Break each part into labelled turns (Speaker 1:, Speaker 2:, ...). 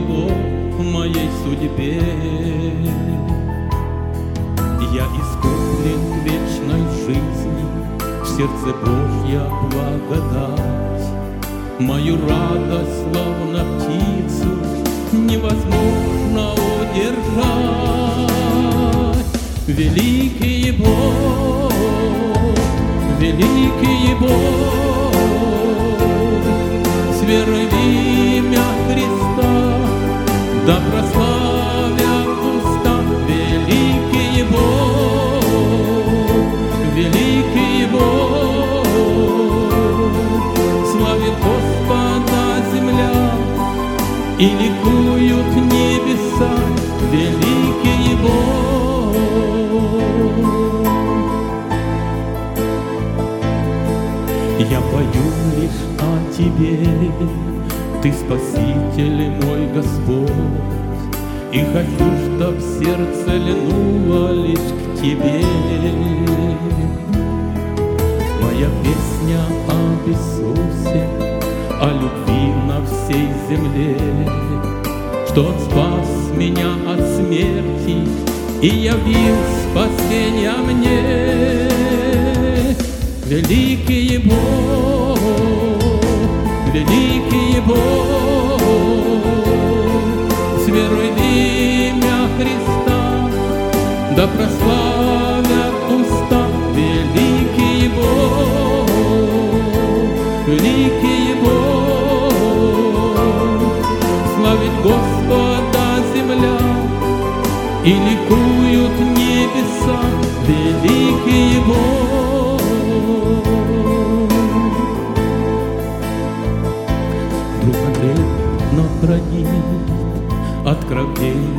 Speaker 1: Бог в моей судьбе. Мой Господь, И хочу, чтоб сердце льнуло лишь к Тебе. Моя песня об Иисусе, О любви на всей земле, Что Он спас меня от смерти И явил спасение мне. Великий Бог, великий Бог, Христа, да прославят уста великий Бог, великий Бог, славит Господа земля, и ликуют небеса, великий Бог. Друг Андрей, но хранит откровения любви,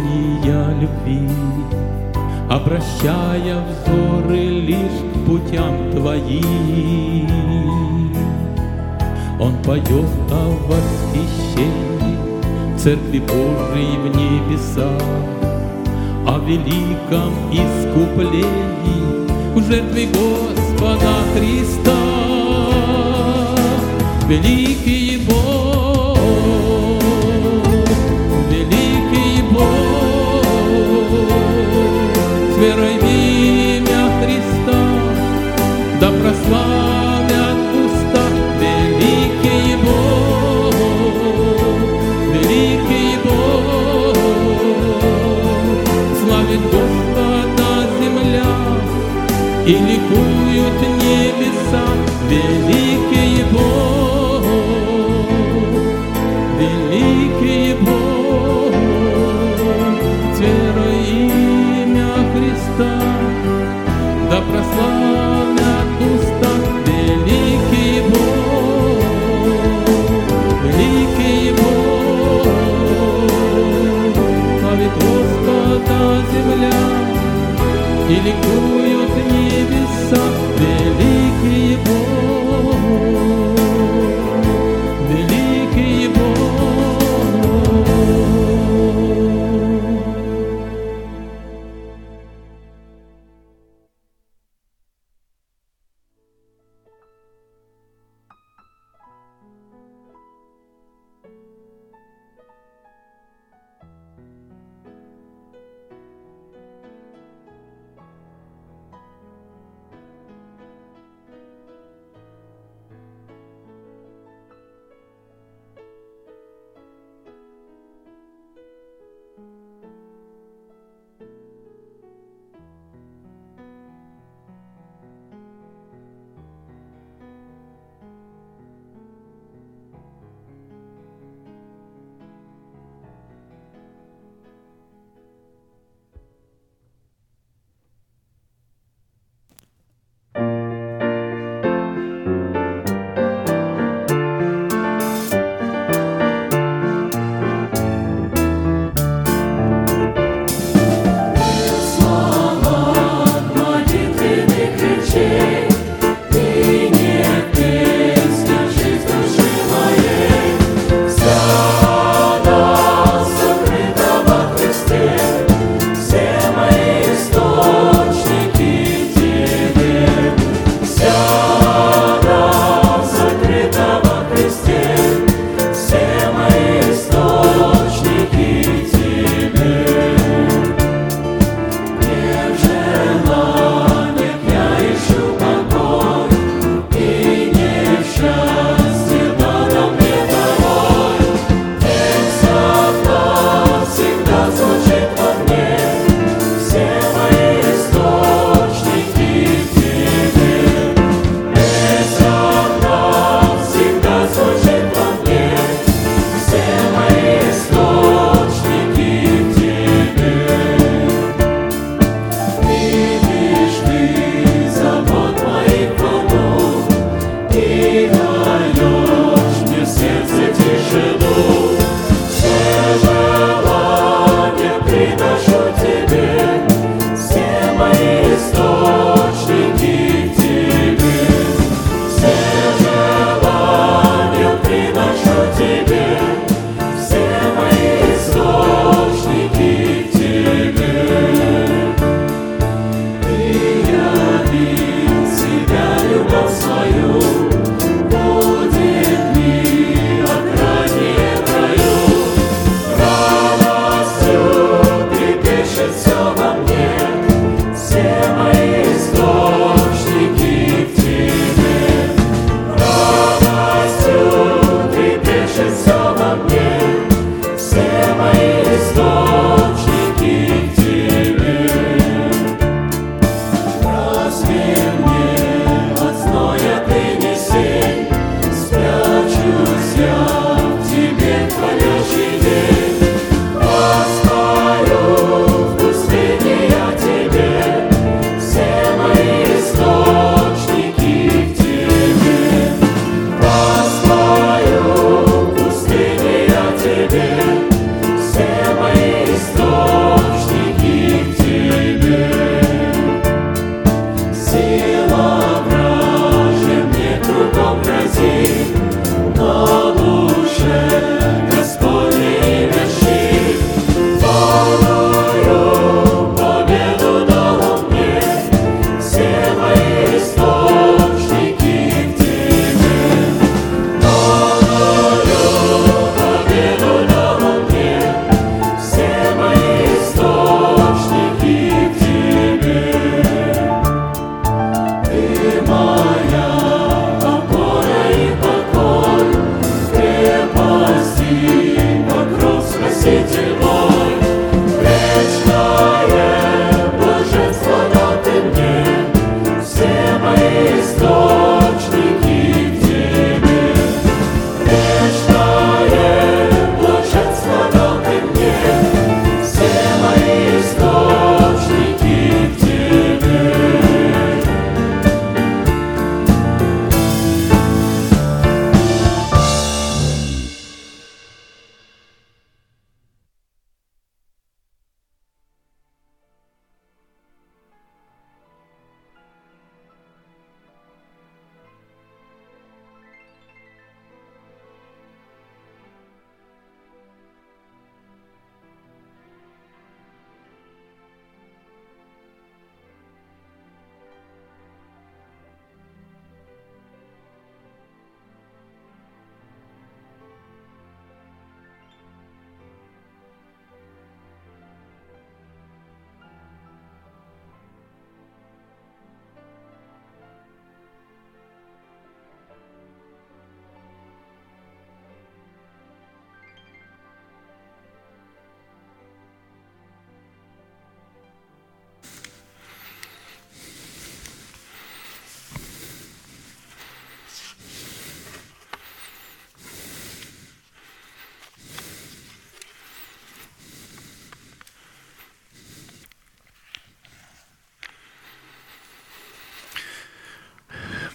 Speaker 1: Обращая взоры лишь к путям твоим. Он поет о восхищении Церкви Божией в небесах, О великом искуплении в жертве Господа Христа. Великий и ликуют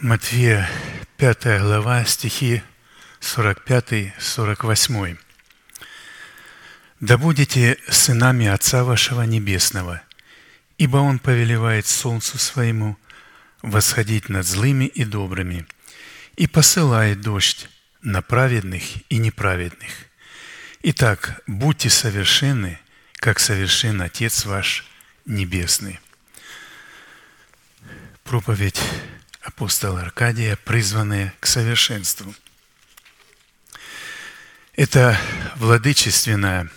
Speaker 2: Матфея, 5 глава, стихи 45-48. «Да будете сынами Отца вашего Небесного, ибо Он повелевает солнцу своему восходить над злыми и добрыми, и посылает дождь на праведных и неправедных. Итак, будьте совершенны, как совершен Отец ваш Небесный». Проповедь апостола Аркадия, призванные к совершенству. Это владычественная,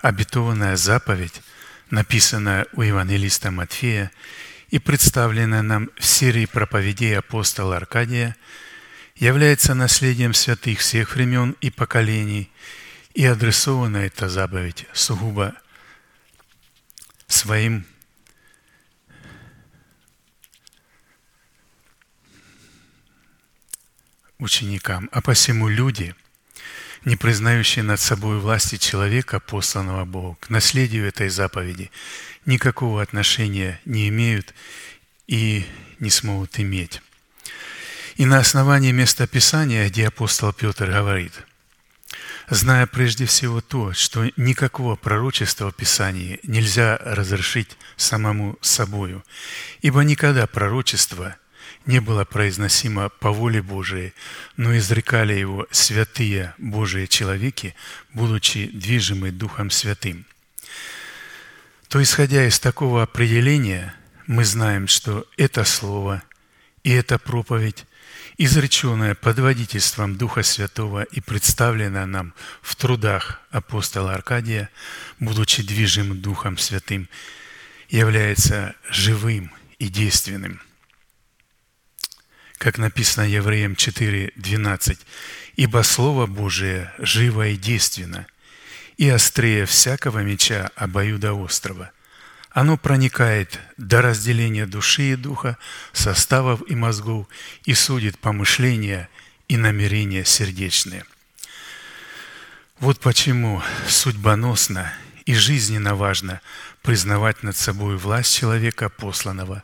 Speaker 2: обетованная заповедь, написанная у евангелиста Матфея и представленная нам в серии проповедей апостола Аркадия, является наследием святых всех времен и поколений, и адресована эта заповедь сугубо своим ученикам, а посему люди, не признающие над собой власти человека, посланного Богу, к наследию этой заповеди, никакого отношения не имеют и не смогут иметь. И на основании местописания, где апостол Петр говорит, зная прежде всего то, что никакого пророчества в Писании нельзя разрешить самому собою, ибо никогда пророчество – не было произносимо по воле Божией, но изрекали его святые Божии человеки, будучи движимы Духом Святым. То, исходя из такого определения, мы знаем, что это слово и эта проповедь, изреченная под водительством Духа Святого и представленная нам в трудах апостола Аркадия, будучи движим Духом Святым, является живым и действенным – как написано Евреям 4.12, «Ибо Слово Божие живо и действенно, и острее всякого меча обоюдоострого. Оно проникает до разделения души и духа, составов и мозгов, и судит помышления и намерения сердечные». Вот почему судьбоносно и жизненно важно признавать над собой власть человека, посланного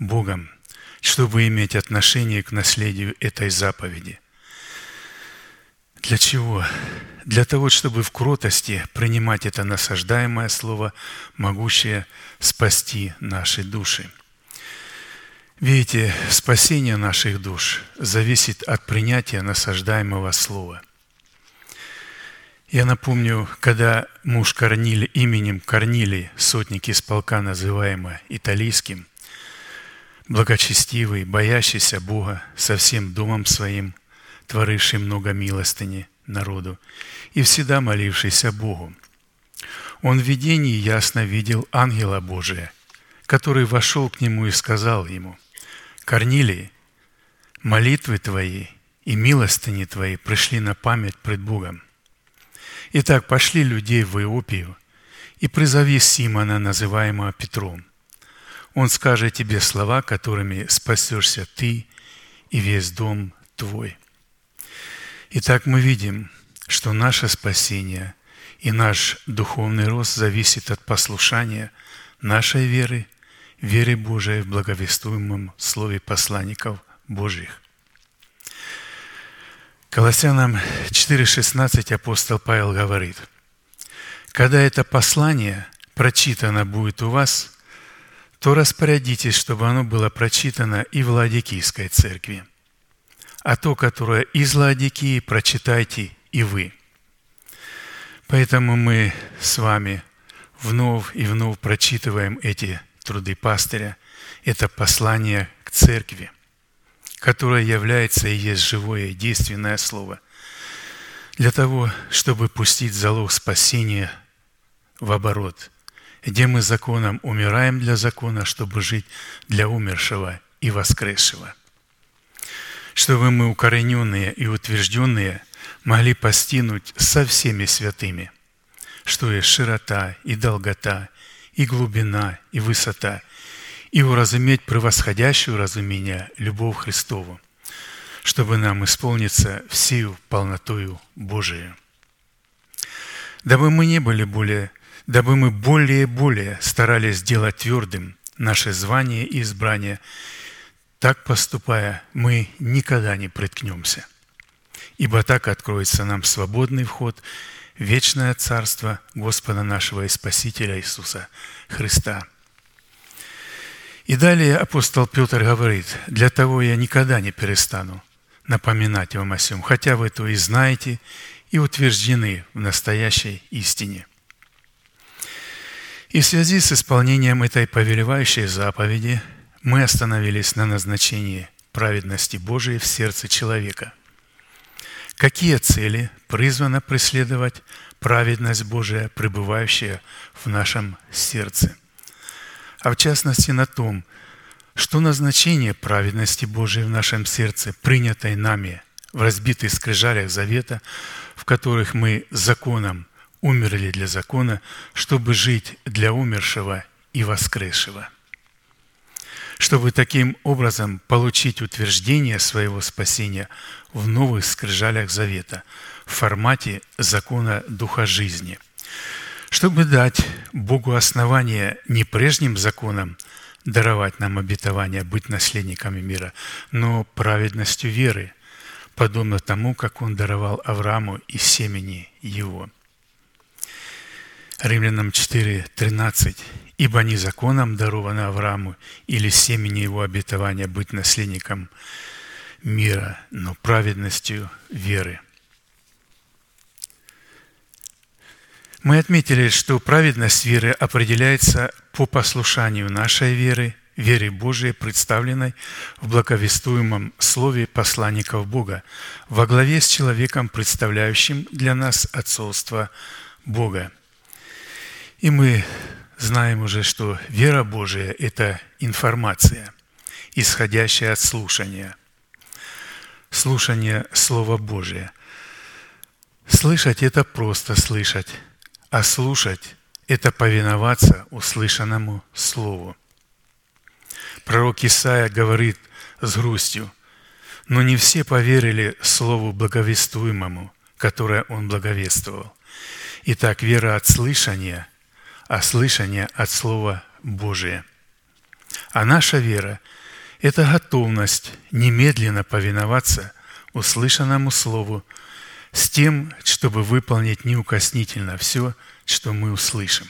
Speaker 2: Богом – чтобы иметь отношение к наследию этой заповеди. Для чего? Для того, чтобы в кротости принимать это насаждаемое слово, могущее спасти наши души. Видите, спасение наших душ зависит от принятия насаждаемого слова. Я напомню, когда муж Корнили именем Корнили, сотник из полка, называемый италийским, благочестивый, боящийся Бога, со всем домом своим, творивший много милостыни народу и всегда молившийся Богу. Он в видении ясно видел ангела Божия, который вошел к нему и сказал ему, «Корнилий, молитвы твои и милостыни твои пришли на память пред Богом. Итак, пошли людей в Иопию и призови Симона, называемого Петром – он скажет тебе слова, которыми спасешься ты и весь дом твой. Итак, мы видим, что наше спасение и наш духовный рост зависит от послушания нашей веры, веры Божией в благовествуемом слове посланников Божьих. Колоссянам 4,16 апостол Павел говорит, «Когда это послание прочитано будет у вас, то распорядитесь, чтобы оно было прочитано и в Ладикийской церкви. А то, которое из Ладикии, прочитайте и вы. Поэтому мы с вами вновь и вновь прочитываем эти труды пастыря, это послание к церкви, которое является и есть живое и действенное слово, для того, чтобы пустить залог спасения в оборот – где мы законом умираем для закона, чтобы жить для умершего и воскресшего. Чтобы мы, укорененные и утвержденные, могли постинуть со всеми святыми, что есть широта и долгота, и глубина, и высота, и уразуметь превосходящую разумение любовь Христову, чтобы нам исполниться всею полнотою Божию. Дабы мы не были более дабы мы более и более старались сделать твердым наше звание и избрание, Так поступая, мы никогда не приткнемся, ибо так откроется нам свободный вход в вечное Царство Господа нашего и Спасителя Иисуса Христа. И далее апостол Петр говорит, «Для того я никогда не перестану напоминать вам о сем, хотя вы то и знаете, и утверждены в настоящей истине». И в связи с исполнением этой повелевающей заповеди – мы остановились на назначении праведности Божией в сердце человека. Какие цели призвано преследовать праведность Божия, пребывающая в нашем сердце? А в частности на том, что назначение праведности Божией в нашем сердце, принятой нами в разбитых скрижалях завета, в которых мы законом умерли для закона, чтобы жить для умершего и воскресшего – чтобы таким образом получить утверждение своего спасения в новых скрижалях завета в формате закона Духа жизни, чтобы дать Богу основание не прежним законам даровать нам обетование быть наследниками мира, но праведностью веры, подобно тому, как Он даровал Аврааму и семени его. Римлянам 4, 13 Ибо не законом даровано Аврааму или семени его обетования быть наследником мира, но праведностью веры. Мы отметили, что праведность веры определяется по послушанию нашей веры, вере Божией, представленной в благовествуемом слове посланников Бога, во главе с человеком, представляющим для нас отцовство Бога. И мы знаем уже, что вера Божия – это информация, исходящая от слушания. Слушание Слова Божия. Слышать – это просто слышать, а слушать – это повиноваться услышанному Слову. Пророк Исаия говорит с грустью, но не все поверили Слову благовествуемому, которое он благовествовал. Итак, вера от слышания – а слышание от Слова Божия. А наша вера – это готовность немедленно повиноваться услышанному Слову с тем, чтобы выполнить неукоснительно все, что мы услышим.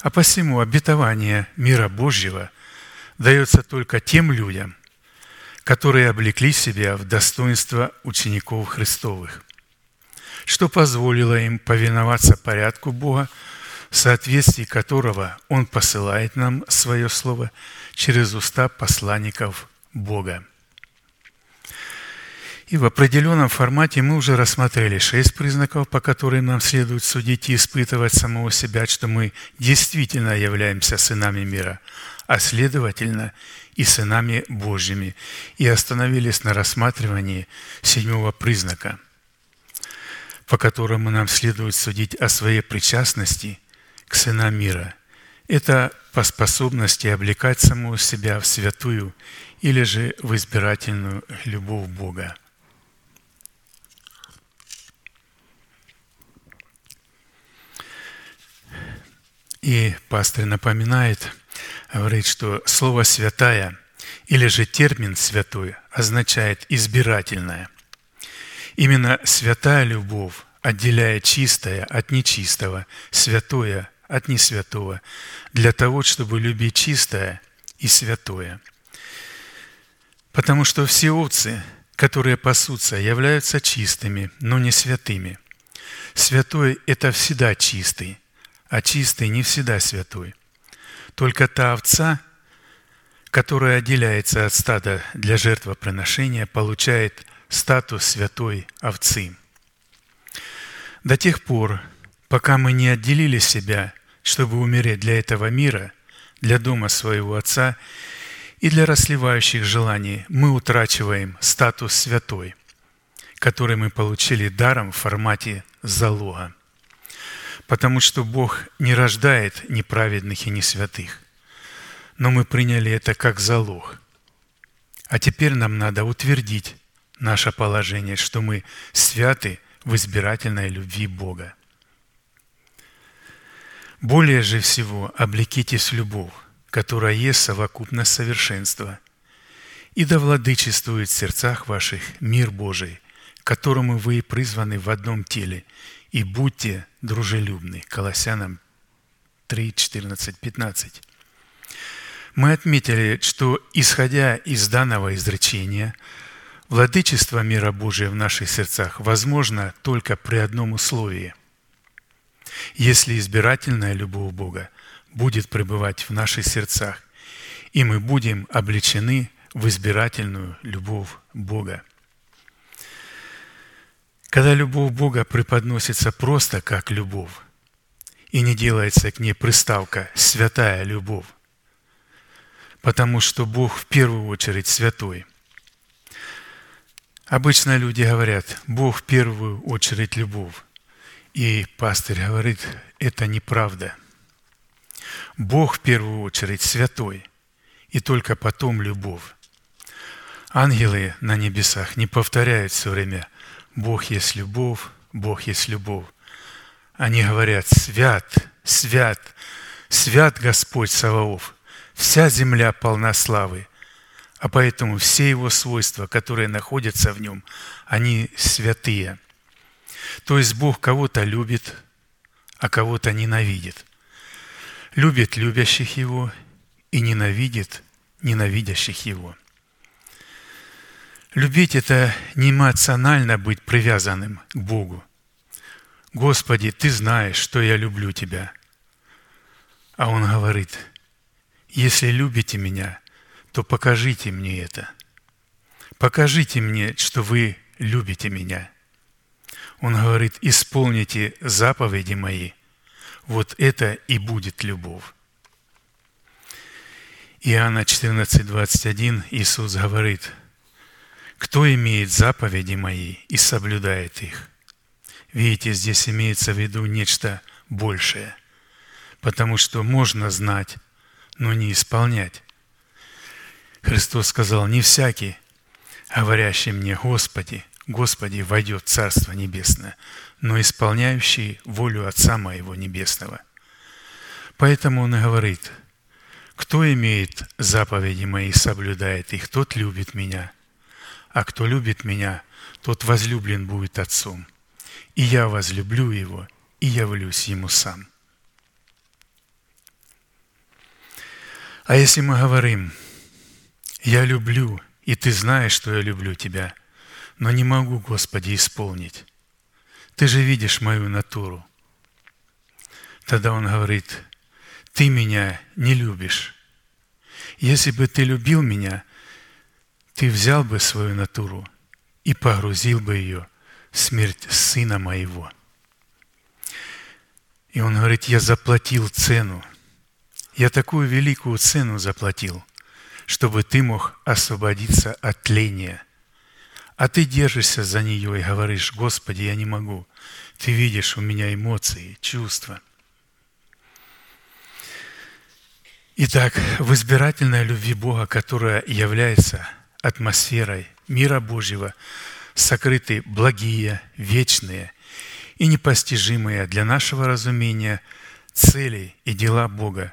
Speaker 2: А посему обетование мира Божьего дается только тем людям, которые облекли себя в достоинство учеников Христовых, что позволило им повиноваться порядку Бога – в соответствии которого Он посылает нам свое Слово через уста посланников Бога. И в определенном формате мы уже рассмотрели шесть признаков, по которым нам следует судить и испытывать самого себя, что мы действительно являемся сынами мира, а следовательно и сынами Божьими, и остановились на рассматривании седьмого признака, по которому нам следует судить о своей причастности – к сынам мира. Это по способности облекать самого себя в святую или же в избирательную любовь Бога. И пастор напоминает, говорит, что слово «святая» или же термин «святой» означает «избирательная». Именно святая любовь отделяет чистое от нечистого, святое от несвятого, для того, чтобы любить чистое и святое. Потому что все овцы, которые пасутся, являются чистыми, но не святыми. Святой – это всегда чистый, а чистый не всегда святой. Только та овца, которая отделяется от стада для жертвоприношения, получает статус святой овцы. До тех пор, пока мы не отделили себя чтобы умереть для этого мира, для дома своего Отца и для расливающих желаний, мы утрачиваем статус святой, который мы получили даром в формате залога. Потому что Бог не рождает неправедных и несвятых, но мы приняли это как залог. А теперь нам надо утвердить наше положение, что мы святы в избирательной любви Бога. Более же всего облекитесь в любовь, которая есть совокупность совершенства, И да владычествует в сердцах ваших мир Божий, которому вы и призваны в одном теле, и будьте дружелюбны. Колоссянам 3, 14, 15. Мы отметили, что, исходя из данного изречения, владычество мира Божия в наших сердцах возможно только при одном условии. Если избирательная любовь Бога будет пребывать в наших сердцах, и мы будем обличены в избирательную любовь Бога. Когда любовь Бога преподносится просто как любовь, и не делается к ней приставка «святая любовь», потому что Бог в первую очередь святой. Обычно люди говорят, Бог в первую очередь любовь. И пастырь говорит, это неправда. Бог в первую очередь святой, и только потом любовь. Ангелы на небесах не повторяют все время «Бог есть любовь, Бог есть любовь». Они говорят «Свят, свят, свят Господь Саваоф, вся земля полна славы». А поэтому все его свойства, которые находятся в нем, они святые. То есть Бог кого-то любит, а кого-то ненавидит. Любит любящих Его и ненавидит ненавидящих Его. Любить – это не эмоционально быть привязанным к Богу. Господи, Ты знаешь, что я люблю Тебя. А Он говорит, если любите Меня, то покажите мне это. Покажите мне, что вы любите Меня. Он говорит, исполните заповеди Мои. Вот это и будет любовь. Иоанна 14, 21 Иисус говорит, «Кто имеет заповеди Мои и соблюдает их?» Видите, здесь имеется в виду нечто большее, потому что можно знать, но не исполнять. Христос сказал, «Не всякий, говорящий мне, Господи, Господи, войдет Царство Небесное, но исполняющий волю Отца Моего Небесного». Поэтому Он и говорит – кто имеет заповеди мои, соблюдает их, тот любит меня. А кто любит меня, тот возлюблен будет Отцом. И я возлюблю его, и явлюсь ему сам. А если мы говорим, я люблю, и ты знаешь, что я люблю тебя, но не могу, Господи, исполнить. Ты же видишь мою натуру. Тогда он говорит, ты меня не любишь. Если бы ты любил меня, ты взял бы свою натуру и погрузил бы ее в смерть сына моего. И он говорит, я заплатил цену. Я такую великую цену заплатил, чтобы ты мог освободиться от тления. А ты держишься за нее и говоришь, Господи, я не могу. Ты видишь у меня эмоции, чувства – Итак, в избирательной любви Бога, которая является атмосферой мира Божьего, сокрыты благие, вечные и непостижимые для нашего разумения цели и дела Бога,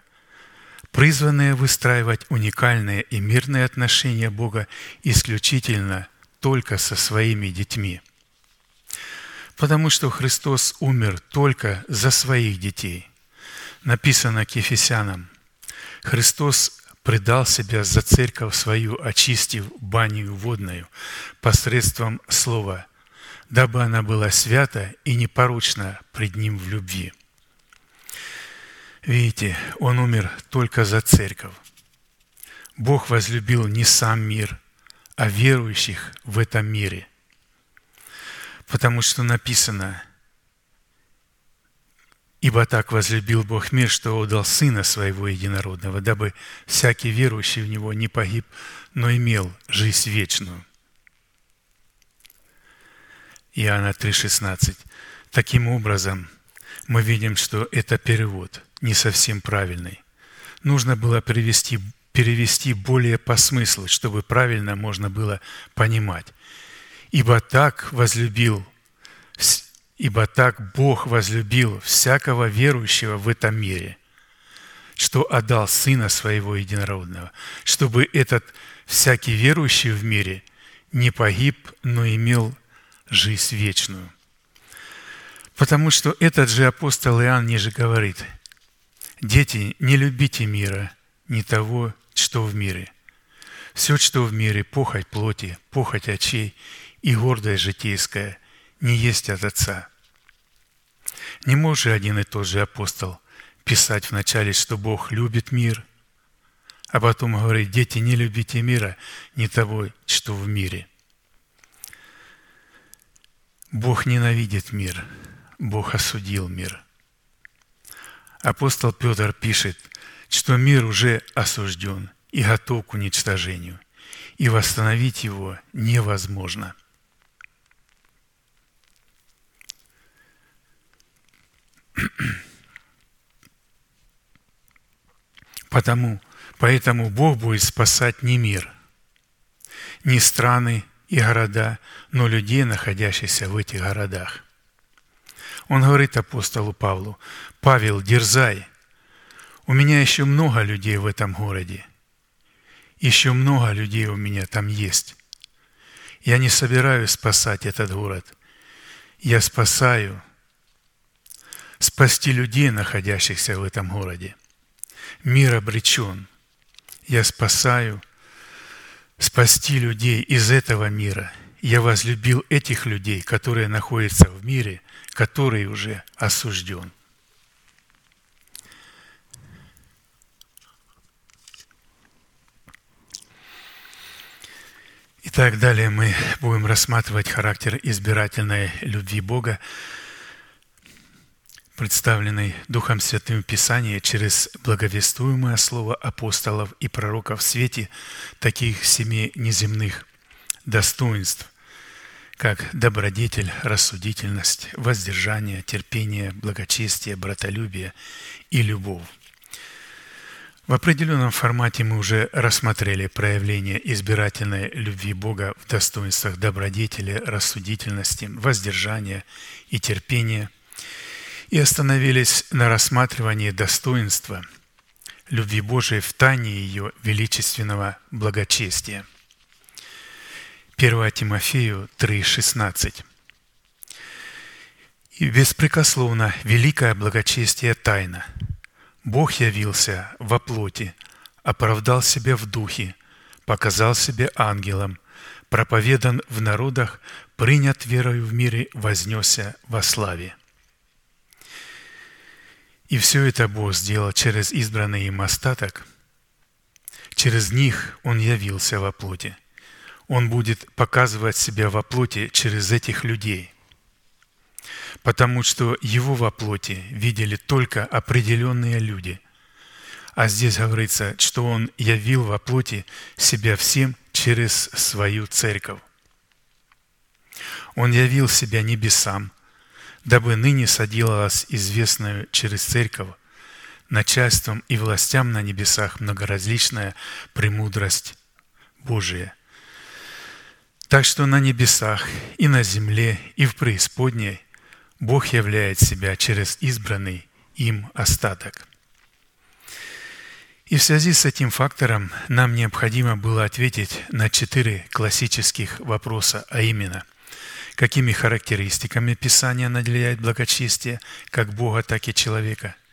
Speaker 2: призванные выстраивать уникальные и мирные отношения Бога исключительно только со своими детьми. Потому что Христос умер только за своих детей. Написано к Ефесянам – Христос предал себя за церковь свою, очистив баню водную посредством слова, дабы она была свята и непорочна пред Ним в любви. Видите, Он умер только за церковь. Бог возлюбил не сам мир, а верующих в этом мире. Потому что написано – Ибо так возлюбил Бог мир, что отдал Сына Своего Единородного, дабы всякий верующий в Него не погиб, но имел жизнь вечную. Иоанна 3,16. Таким образом, мы видим, что это перевод не совсем правильный. Нужно было перевести, перевести более по смыслу, чтобы правильно можно было понимать. «Ибо так возлюбил Ибо так Бог возлюбил всякого верующего в этом мире. что отдал Сына Своего Единородного, чтобы этот всякий верующий в мире не погиб, но имел жизнь вечную. Потому что этот же апостол Иоанн ниже говорит, «Дети, не любите мира, не того, что в мире. Все, что в мире, похоть плоти, похоть очей и гордость житейская, не есть от Отца». Не может один и тот же апостол писать вначале, что Бог любит мир, а потом говорить, дети, не любите мира, не того, что в мире. Бог ненавидит мир, Бог осудил мир. Апостол Петр пишет, что мир уже осужден и готов к уничтожению, и восстановить его невозможно. Потому, поэтому Бог будет спасать не мир, не страны и города, но людей, находящихся в этих городах. Он говорит апостолу Павлу, «Павел, дерзай, у меня еще много людей в этом городе. Еще много людей у меня там есть. Я не собираюсь спасать этот город. Я спасаю, спасти людей, находящихся в этом городе. Мир обречен. Я спасаю, спасти людей из этого мира. Я возлюбил этих людей, которые находятся в мире, который уже осужден. Итак, далее мы будем рассматривать характер избирательной любви Бога, представленной Духом Святым в Писании через благовествуемое слово апостолов и пророков в свете таких семи неземных достоинств, как добродетель, рассудительность, воздержание, терпение, благочестие, братолюбие и любовь. В определенном формате мы уже рассмотрели проявление избирательной любви Бога в достоинствах добродетели, рассудительности, воздержания и терпения и остановились на рассматривании достоинства любви Божией в тайне ее величественного благочестия – 1 Тимофею 3,16. «И беспрекословно великое благочестие тайна. Бог явился во плоти, оправдал себя в духе, показал себя ангелом, проповедан в народах, принят верою в мире, вознесся во славе». И все это Бог сделал через избранный им остаток. Через них Он явился во плоти – он будет показывать себя во плоти через этих людей. Потому что его во плоти видели только определенные люди. А здесь говорится, что он явил во плоти себя всем через свою церковь. Он явил себя небесам, дабы ныне соделалась известную через церковь начальством и властям на небесах многоразличная премудрость Божия – так что на небесах и на земле и в преисподней Бог являет себя через избранный им остаток. И в связи с этим фактором нам необходимо было ответить на четыре классических вопроса, а именно, какими характеристиками Писания наделяет благочестие как Бога, так и человека –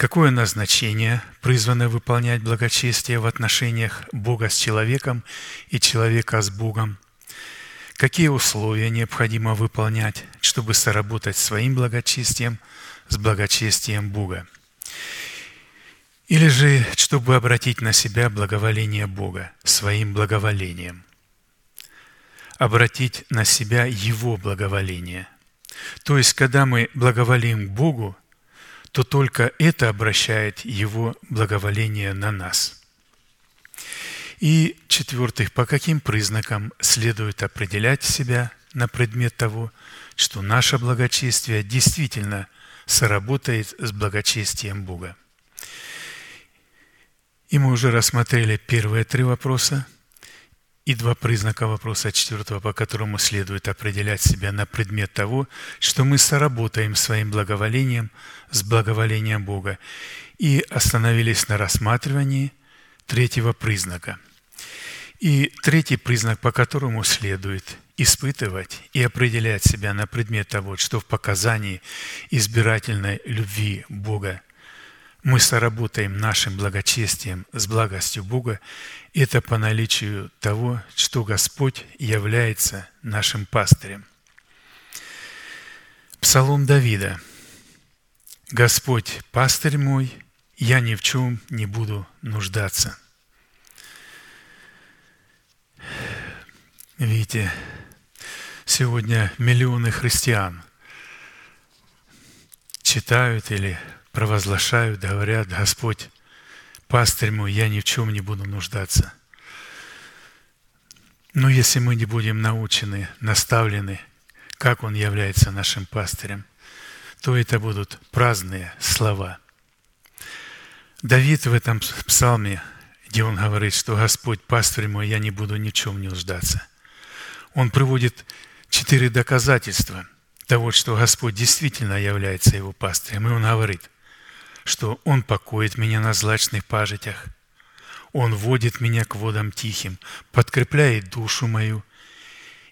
Speaker 2: Какое назначение призвано выполнять благочестие в отношениях Бога с человеком и человека с Богом? Какие условия необходимо выполнять, чтобы соработать своим благочестием с благочестием Бога? Или же, чтобы обратить на себя благоволение Бога своим благоволением? Обратить на себя Его благоволение. То есть, когда мы благоволим Богу, то только это обращает Его благоволение на нас. И, четвертых, по каким признакам следует определять себя на предмет того, что наше благочестие действительно соработает с благочестием Бога. И мы уже рассмотрели первые три вопроса – и два признака вопроса четвертого, по которому следует определять себя на предмет того, что мы соработаем своим благоволением с благоволением Бога и остановились на рассматривании третьего признака. И третий признак, по которому следует испытывать и определять себя на предмет того, что в показании избирательной любви Бога мы соработаем нашим благочестием с благостью Бога, это по наличию того, что Господь является нашим пастырем. Псалом Давида. «Господь, пастырь мой, я ни в чем не буду нуждаться». Видите, сегодня миллионы христиан читают или провозглашают, говорят, Господь, пастырь мой, я ни в чем не буду нуждаться. Но если мы не будем научены, наставлены, как Он является нашим пастырем, то это будут праздные слова. Давид в этом псалме, где он говорит, что Господь, пастырь мой, я не буду ни в чем не нуждаться он приводит четыре доказательства того, что Господь действительно является его пастырем. И он говорит, что Он покоит меня на злачных пажитях, Он водит меня к водам тихим, подкрепляет душу мою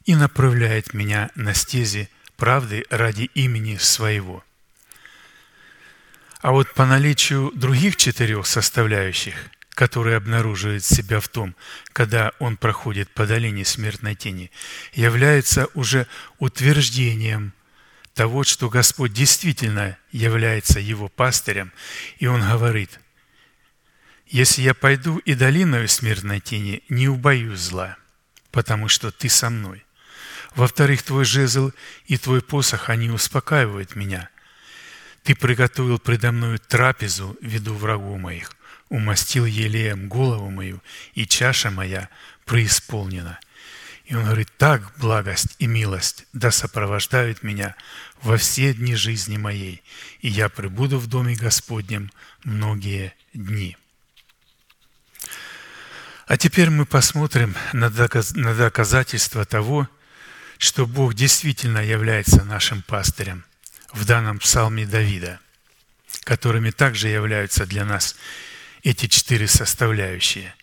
Speaker 2: и направляет меня на стези правды ради имени своего. А вот по наличию других четырех составляющих – который обнаруживает себя в том, когда он проходит по долине смертной тени, является уже утверждением того, что Господь действительно является его пастырем, и он говорит, «Если я пойду и долиною смертной тени, не убоюсь зла, потому что ты со мной. Во-вторых, твой жезл и твой посох, они успокаивают меня. Ты приготовил предо мною трапезу в виду врагу моих умастил елеем голову мою, и чаша моя преисполнена. И он говорит, так благость и милость да сопровождают меня во все дни жизни моей, и я пребуду в доме Господнем многие дни. А теперь мы посмотрим на доказательство того, что Бог действительно является нашим пастырем в данном псалме Давида, которыми также являются для нас эти четыре составляющие.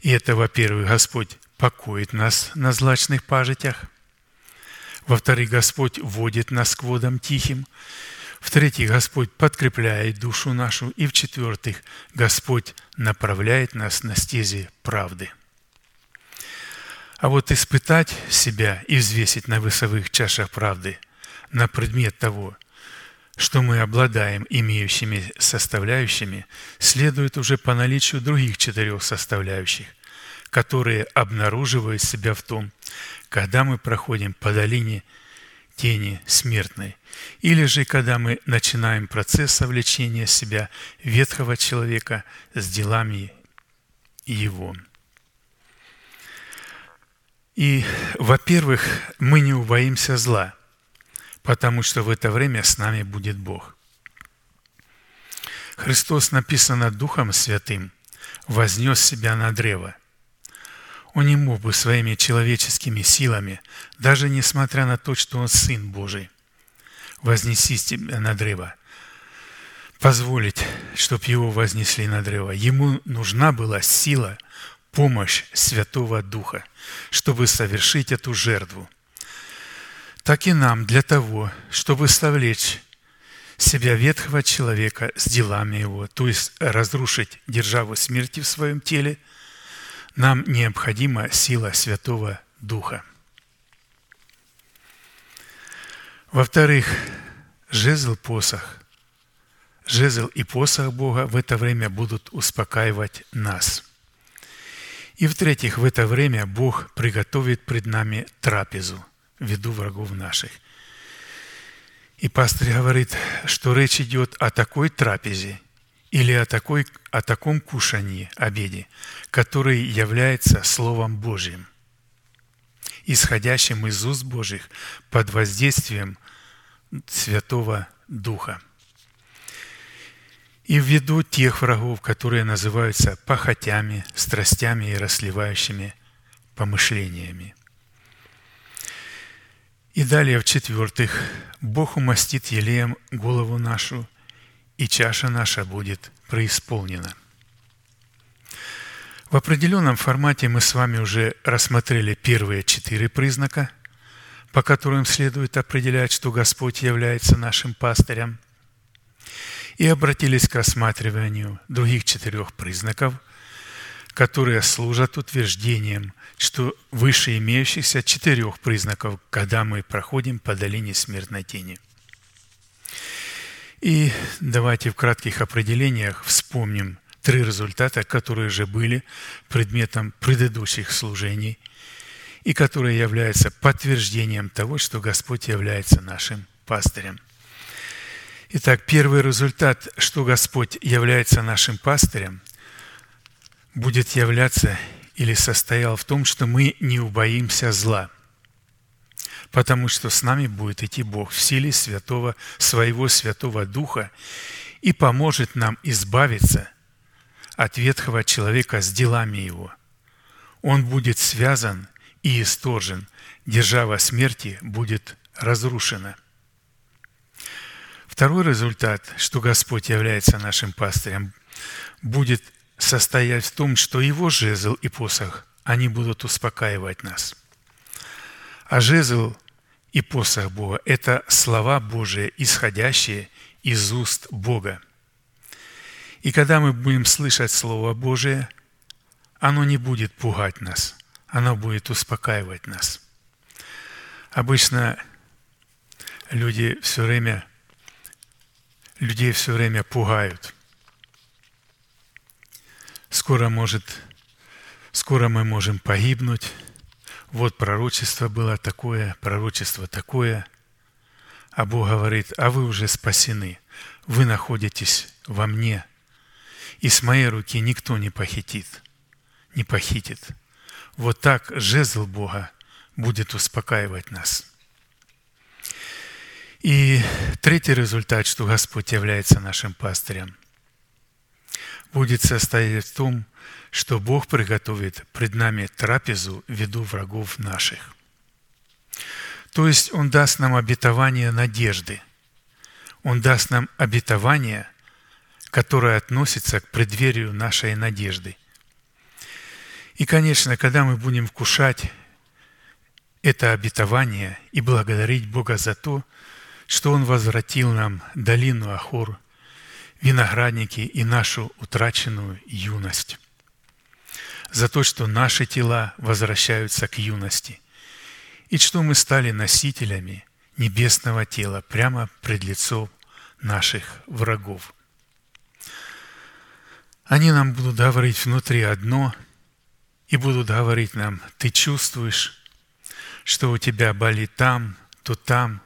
Speaker 2: И это, во-первых, Господь покоит нас на злачных пажитях. Во-вторых, Господь водит нас к водам тихим. В-третьих, Господь подкрепляет душу нашу. И в-четвертых, Господь направляет нас на стези правды. А вот испытать себя и взвесить на весовых чашах правды на предмет того, что мы обладаем имеющими составляющими, следует уже по наличию других четырех составляющих, которые обнаруживают себя в том, когда мы проходим по долине тени смертной, или же когда мы начинаем процесс совлечения себя ветхого человека с делами его. И, во-первых, мы не убоимся зла – потому что в это время с нами будет Бог. Христос, написано Духом Святым, вознес себя на древо. Он не мог бы своими человеческими силами, даже несмотря на то, что Он Сын Божий, вознести себя на древо, позволить, чтобы Его вознесли на древо. Ему нужна была сила, помощь Святого Духа, чтобы совершить эту жертву – так и нам для того, чтобы совлечь себя ветхого человека с делами его, то есть разрушить державу смерти в своем теле, нам необходима сила Святого Духа. Во-вторых, жезл посох. Жезл и посох Бога в это время будут успокаивать нас. И в-третьих, в это время Бог приготовит пред нами трапезу – виду врагов наших. И пастор говорит, что речь идет о такой трапезе или о, такой, о таком кушании, обеде, который является Словом Божьим, исходящим из уст Божьих под воздействием Святого Духа. И ввиду тех врагов, которые называются похотями, страстями и расливающими помышлениями. И далее, в-четвертых, Бог умастит елеем голову нашу, и чаша наша будет преисполнена. В определенном формате мы с вами уже рассмотрели первые четыре признака, по которым следует определять, что Господь является нашим пастырем, и обратились к рассматриванию других четырех признаков, которые служат утверждением, что выше имеющихся четырех признаков, когда мы проходим по долине смертной тени – и давайте в кратких определениях вспомним три результата, которые же были предметом предыдущих служений и которые являются подтверждением того, что Господь является нашим пастырем. Итак, первый результат, что Господь является нашим пастырем, будет являться или состоял в том, что мы не убоимся зла – потому что с нами будет идти Бог в силе святого, своего Святого Духа и поможет нам избавиться от ветхого человека с делами его. Он будет связан и исторжен, держава смерти будет разрушена. Второй результат, что Господь является нашим пастырем, будет состоять в том, что Его жезл и посох, они будут успокаивать нас – а жезл и посох Бога – это слова Божии, исходящие из уст Бога. И когда мы будем слышать Слово Божие, оно не будет пугать нас, оно будет успокаивать нас. Обычно люди все время, людей все время пугают. Скоро может, скоро мы можем погибнуть, вот пророчество было такое, пророчество такое. А Бог говорит, а вы уже спасены, вы находитесь во мне, и с моей руки никто не похитит, не похитит. Вот так жезл Бога будет успокаивать нас. И третий результат, что Господь является нашим пастырем, будет состоять в том, что Бог приготовит пред нами трапезу в виду врагов наших. То есть Он даст нам обетование надежды. Он даст нам обетование, которое относится к преддверию нашей надежды. И, конечно, когда мы будем вкушать это обетование и благодарить Бога за то, что Он возвратил нам долину Ахор, виноградники и нашу утраченную юность за то, что наши тела возвращаются к юности, и что мы стали носителями небесного тела прямо пред лицом наших врагов. Они нам будут говорить внутри одно, и будут говорить нам, ты чувствуешь, что у тебя болит там, то там.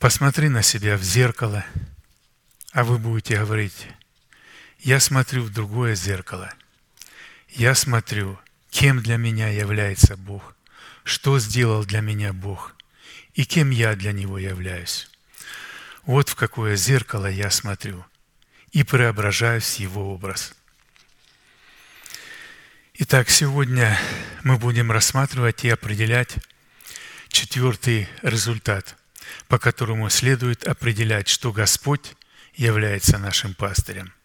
Speaker 2: Посмотри на себя в зеркало, а вы будете говорить, я смотрю в другое зеркало – я смотрю, кем для меня является Бог, что сделал для меня Бог и кем я для Него являюсь. Вот в какое зеркало я смотрю и преображаюсь Его образ. Итак, сегодня мы будем рассматривать и определять четвертый результат, по которому следует определять, что Господь является нашим пастырем –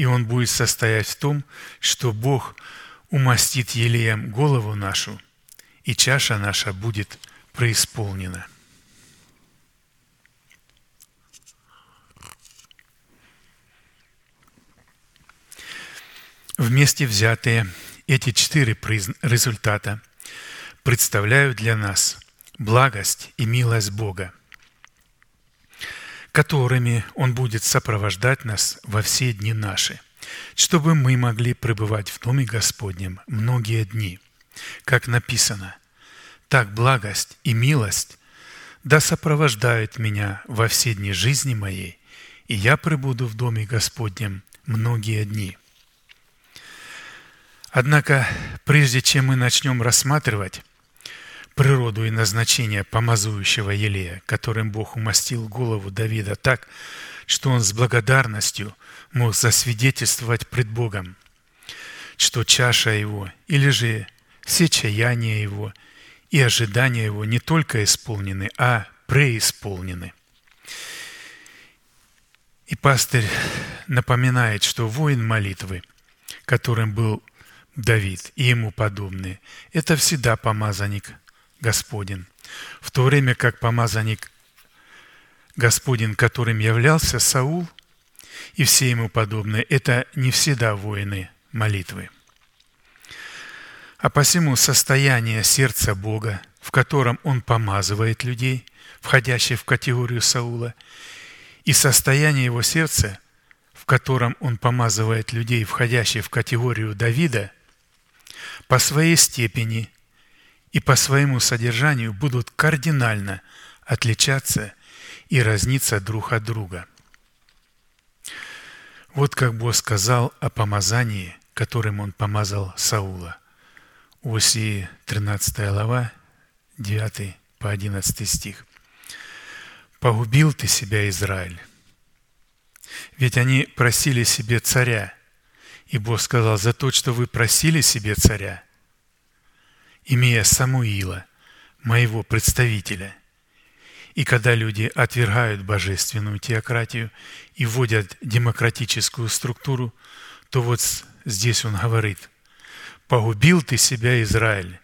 Speaker 2: и он будет состоять в том, что Бог умастит елеем голову нашу, и чаша наша будет преисполнена. Вместе взятые эти четыре результата представляют для нас благость и милость Бога – которыми Он будет сопровождать нас во все дни наши, чтобы мы могли пребывать в Доме Господнем многие дни. Как написано, «Так благость и милость да сопровождают меня во все дни жизни моей, и я пребуду в Доме Господнем многие дни». Однако, прежде чем мы начнем рассматривать природу и назначение помазующего Елея, которым Бог умастил голову Давида так, что он с благодарностью мог засвидетельствовать пред Богом, что чаша его или же все чаяния его и ожидания его не только исполнены, а преисполнены. И пастырь напоминает, что воин молитвы, которым был Давид и ему подобные, это всегда помазанник Господень. В то время как помазанник Господень, которым являлся Саул и все ему подобные, это не всегда воины молитвы. А посему состояние сердца Бога, в котором Он помазывает людей, входящих в категорию Саула, и состояние его сердца, в котором Он помазывает людей, входящих в категорию Давида, по своей степени и по своему содержанию будут кардинально отличаться и разниться друг от друга. Вот как Бог сказал о помазании, которым Он помазал Саула. Осии 13 глава, 9 по 11 стих. «Погубил ты себя, Израиль, ведь они просили себе царя, и Бог сказал, за то, что вы просили себе царя, имея Самуила, моего представителя. И когда люди отвергают божественную теократию и вводят демократическую структуру, то вот здесь он говорит – Погубил ты себя, Израиль,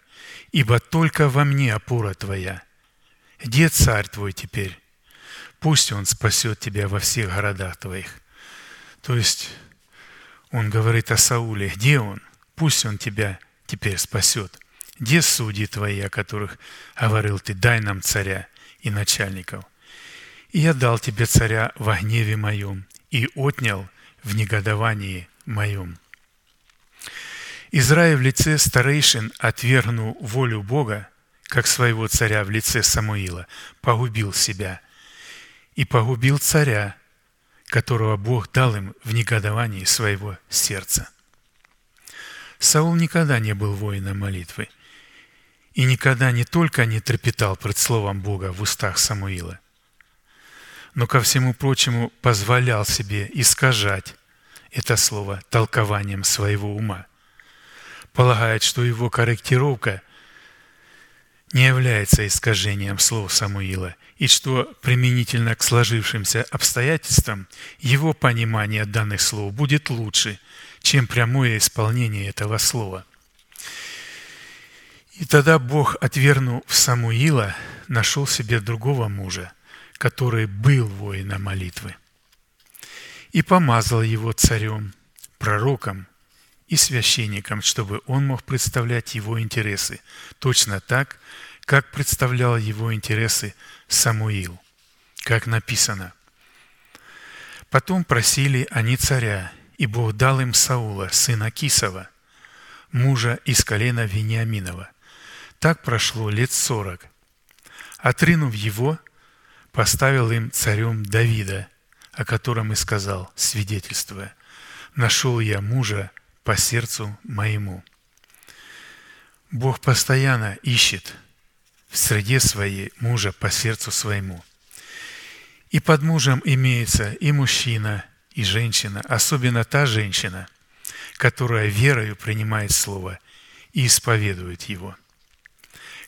Speaker 2: ибо только во мне опора твоя. Где царь твой теперь? Пусть он спасет тебя во всех городах твоих. То есть он говорит о Сауле. Где он? Пусть он тебя теперь спасет. Где судьи твои, о которых говорил ты, дай нам царя и начальников? И я дал тебе царя во гневе моем и отнял в негодовании моем. Израиль в лице старейшин, отвергнул волю Бога, как своего царя в лице Самуила, погубил себя и погубил царя, которого Бог дал им в негодовании своего сердца. Саул никогда не был воином молитвы и никогда не только не трепетал пред словом Бога в устах Самуила, но ко всему прочему позволял себе искажать это слово толкованием своего ума – полагает, что его корректировка не является искажением слов Самуила, и что применительно к сложившимся обстоятельствам его понимание данных слов будет лучше, чем прямое исполнение этого слова. И тогда Бог, отвернув Самуила, нашел себе другого мужа, который был воином молитвы, и помазал его царем, пророком, и священником, чтобы он мог представлять его интересы, точно так, как представлял его интересы Самуил, как написано. Потом просили они царя, и Бог дал им Саула, сына Кисова, мужа из колена Вениаминова. Так прошло лет сорок. Отринув его, поставил им царем Давида, о котором и сказал, свидетельствуя, «Нашел я мужа, по сердцу моему. Бог постоянно ищет в среде своей мужа по сердцу своему. И под мужем имеется и мужчина, и женщина, особенно та женщина, которая верою принимает Слово и исповедует его.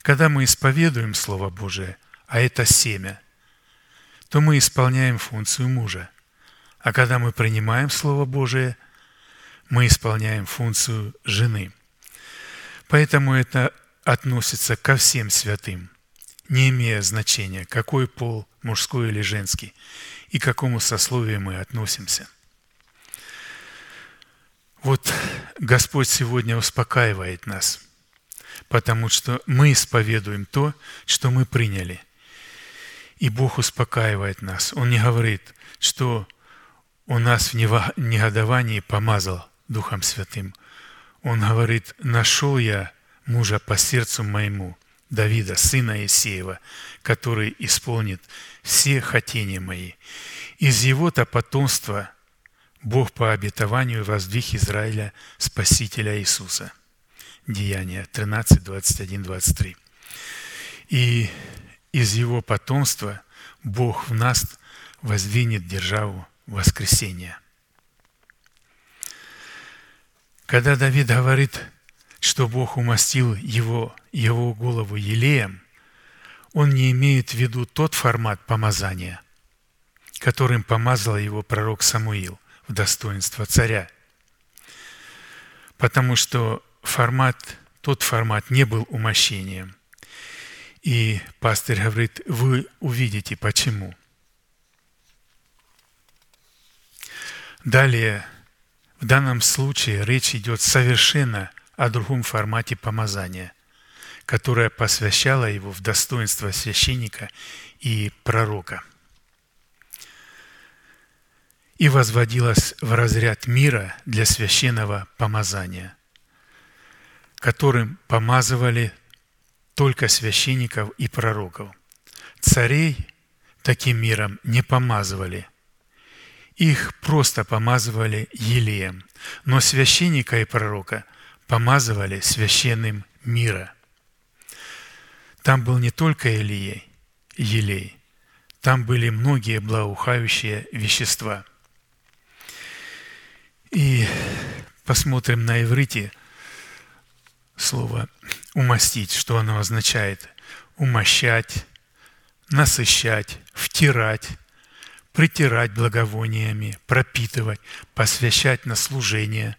Speaker 2: Когда мы исповедуем Слово Божие, а это семя, то мы исполняем функцию мужа. А когда мы принимаем Слово Божие – мы исполняем функцию жены. Поэтому это относится ко всем святым, не имея значения, какой пол, мужской или женский, и к какому сословию мы относимся. Вот Господь сегодня успокаивает нас, потому что мы исповедуем то, что мы приняли. И Бог успокаивает нас. Он не говорит, что у нас в негодовании помазал Духом Святым. Он говорит, нашел я мужа по сердцу моему, Давида, сына Исеева, который исполнит все хотения мои. Из его-то потомства Бог по обетованию воздвиг Израиля Спасителя Иисуса. Деяния 13, 21, 23. И из его потомства Бог в нас воздвинет державу воскресения – когда Давид говорит, что Бог умастил его, его голову елеем, он не имеет в виду тот формат помазания, которым помазал его пророк Самуил в достоинство царя. Потому что формат, тот формат не был умощением. И пастор говорит, вы увидите почему. Далее, в данном случае речь идет совершенно о другом формате помазания, которое посвящало его в достоинство священника и пророка и возводилось в разряд мира для священного помазания, которым помазывали только священников и пророков. Царей таким миром не помазывали. Их просто помазывали елеем, но священника и пророка помазывали священным мира. Там был не только Илией, елей, там были многие благоухающие вещества. И посмотрим на иврите слово «умастить», что оно означает. Умощать, насыщать, втирать, притирать благовониями, пропитывать, посвящать на служение,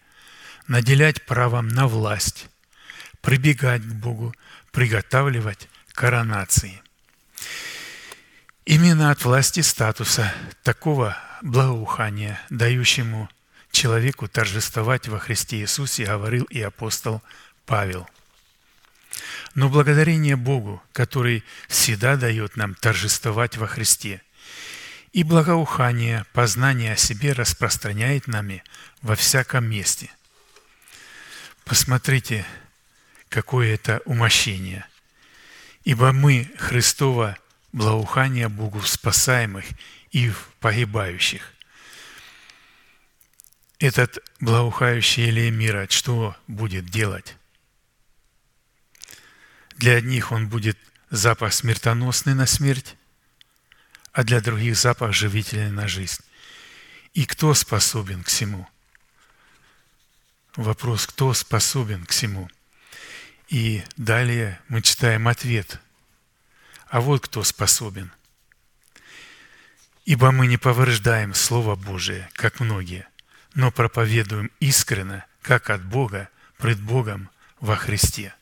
Speaker 2: наделять правом на власть, прибегать к Богу, приготавливать коронации. Именно от власти статуса такого благоухания, дающему человеку торжествовать во Христе Иисусе, говорил и апостол Павел. Но благодарение Богу, который всегда дает нам торжествовать во Христе, и благоухание, познание о себе распространяет нами во всяком месте. Посмотрите, какое это умощение. Ибо мы Христово благоухание Богу в спасаемых и в погибающих этот благоухающий Илия мира что будет делать? Для одних он будет запах смертоносный на смерть, а для других запах живительный на жизнь. И кто способен к всему? Вопрос, кто способен к всему? И далее мы читаем ответ. А вот кто способен. Ибо мы не повреждаем Слово Божие, как многие – но проповедуем искренно, как от Бога, пред Богом во Христе.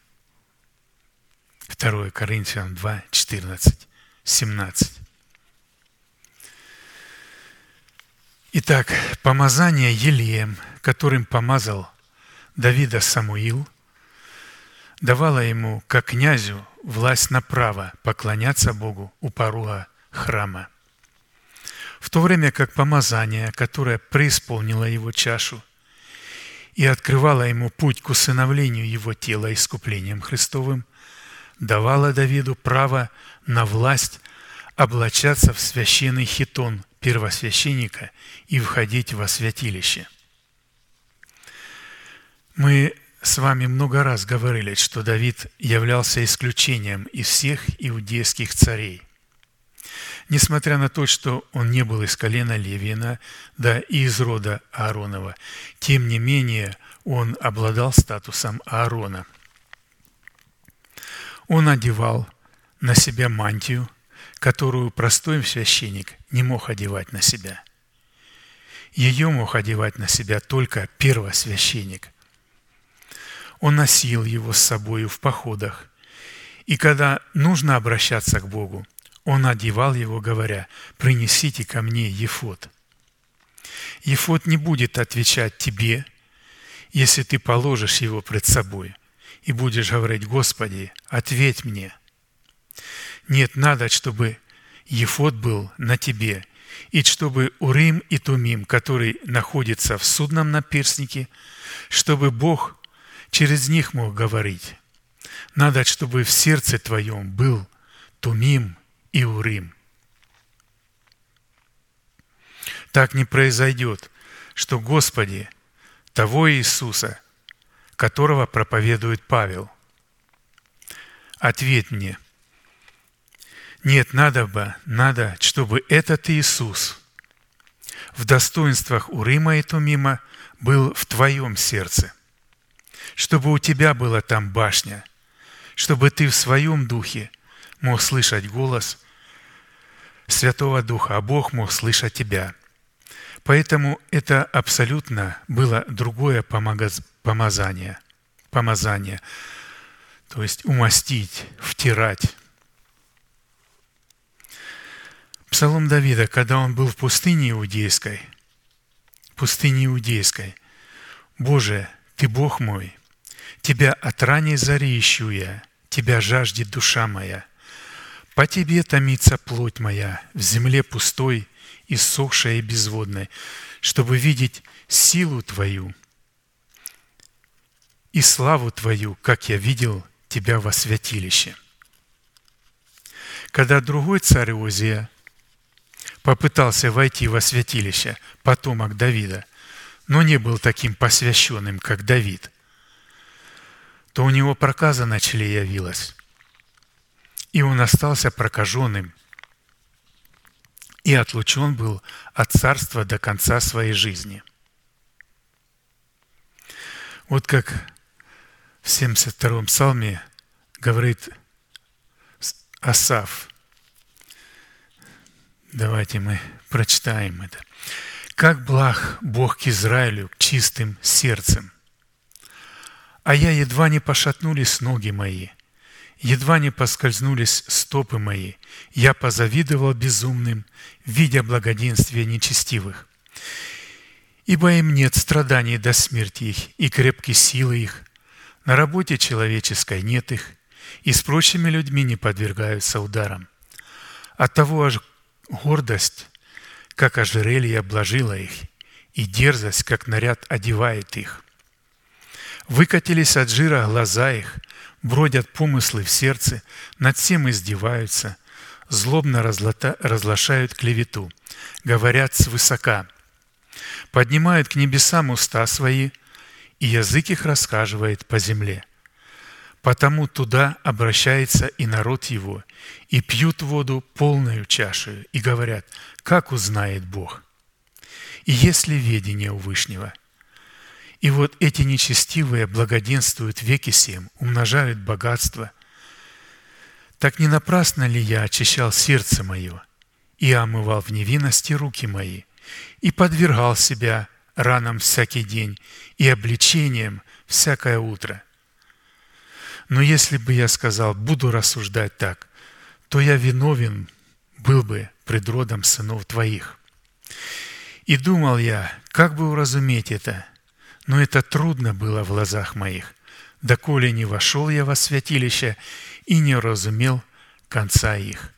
Speaker 2: 2 Коринфянам 2, 14, 17. Итак, помазание Елеем, которым помазал Давида Самуил, давало ему, как князю, власть на право поклоняться Богу у порога храма – в то время как помазание, которое преисполнило его чашу и открывало ему путь к усыновлению его тела искуплением Христовым, давало Давиду право на власть облачаться в священный хитон первосвященника и входить во святилище. Мы с вами много раз говорили, что Давид являлся исключением из всех иудейских царей. Несмотря на то, что он не был из колена Левина, да и из рода Ааронова, тем не менее он обладал статусом Аарона. Он одевал на себя мантию, которую простой священник не мог одевать на себя. Ее мог одевать на себя только первосвященник. Он носил его с собою в походах, и когда нужно обращаться к Богу – он одевал его, говоря, «Принесите ко мне Ефот». Ефот не будет отвечать тебе, если ты положишь его пред собой и будешь говорить, «Господи, ответь мне». Нет, надо, чтобы Ефот был на тебе, и чтобы Урим и Тумим, который находится в судном наперстнике, чтобы Бог через них мог говорить. Надо, чтобы в сердце твоем был Тумим и Урим. Так не произойдет, что Господи, того Иисуса, которого проповедует Павел, ответь мне. Нет, надо бы, надо, чтобы этот Иисус в достоинствах Урима и Тумима был в твоем сердце, чтобы у тебя была там башня, чтобы ты в своем духе мог слышать голос, Святого Духа, а Бог мог слышать тебя. Поэтому это абсолютно было другое помазание. Помазание. То есть умастить, втирать. Псалом Давида, когда он был в пустыне Иудейской, пустыне Иудейской, «Боже, Ты Бог мой, Тебя от ранней зари ищу я, Тебя жаждет душа моя. По Тебе томится плоть моя в земле пустой, иссохшей и безводной, чтобы видеть силу Твою и славу Твою, как я видел Тебя во святилище». Когда другой царь Иозия попытался войти во святилище, потомок Давида, но не был таким посвященным, как Давид, то у него проказа начали явилась, и он остался прокаженным и отлучен был от царства до конца своей жизни. Вот как в 72-м псалме говорит Асав – Давайте мы прочитаем это. «Как благ Бог к Израилю, к чистым сердцем! А я едва не пошатнулись ноги мои, едва не поскользнулись стопы мои. Я позавидовал безумным, видя благоденствие нечестивых. Ибо им нет страданий до смерти их и крепкой силы их. На работе человеческой нет их, и с прочими людьми не подвергаются ударам. Оттого аж Гордость, как ожерелье, обложила их, и дерзость, как наряд, одевает их. Выкатились от жира глаза их, бродят помыслы в сердце, над всем издеваются, злобно разглашают клевету, говорят свысока, поднимают к небесам уста свои, и язык их рассказывает по земле. Потому туда обращается и народ его, и пьют воду полную чашею, и говорят, как узнает Бог. И есть ли ведение у Вышнего? И вот эти нечестивые благоденствуют веки семь, умножают богатство. Так не напрасно ли я очищал сердце мое и омывал в невинности руки мои, и подвергал себя ранам всякий день и обличением всякое утро? Но если бы я сказал, буду рассуждать так, то я виновен был бы пред родом сынов твоих. И думал я, как бы уразуметь это, но это трудно было в глазах моих, доколе не вошел я во святилище и не разумел конца их.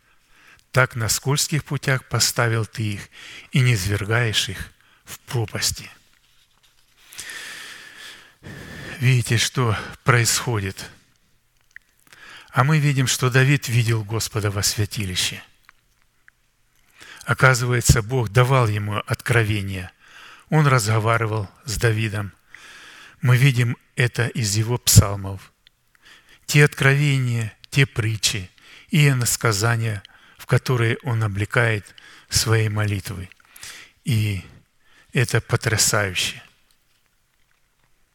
Speaker 2: Так на скользких путях поставил ты их и не свергаешь их в пропасти. Видите, что происходит – а мы видим, что Давид видел Господа во святилище. Оказывается, Бог давал ему откровение. Он разговаривал с Давидом. Мы видим это из его псалмов. Те откровения, те притчи и иносказания, в которые он облекает своей молитвы. И это потрясающе.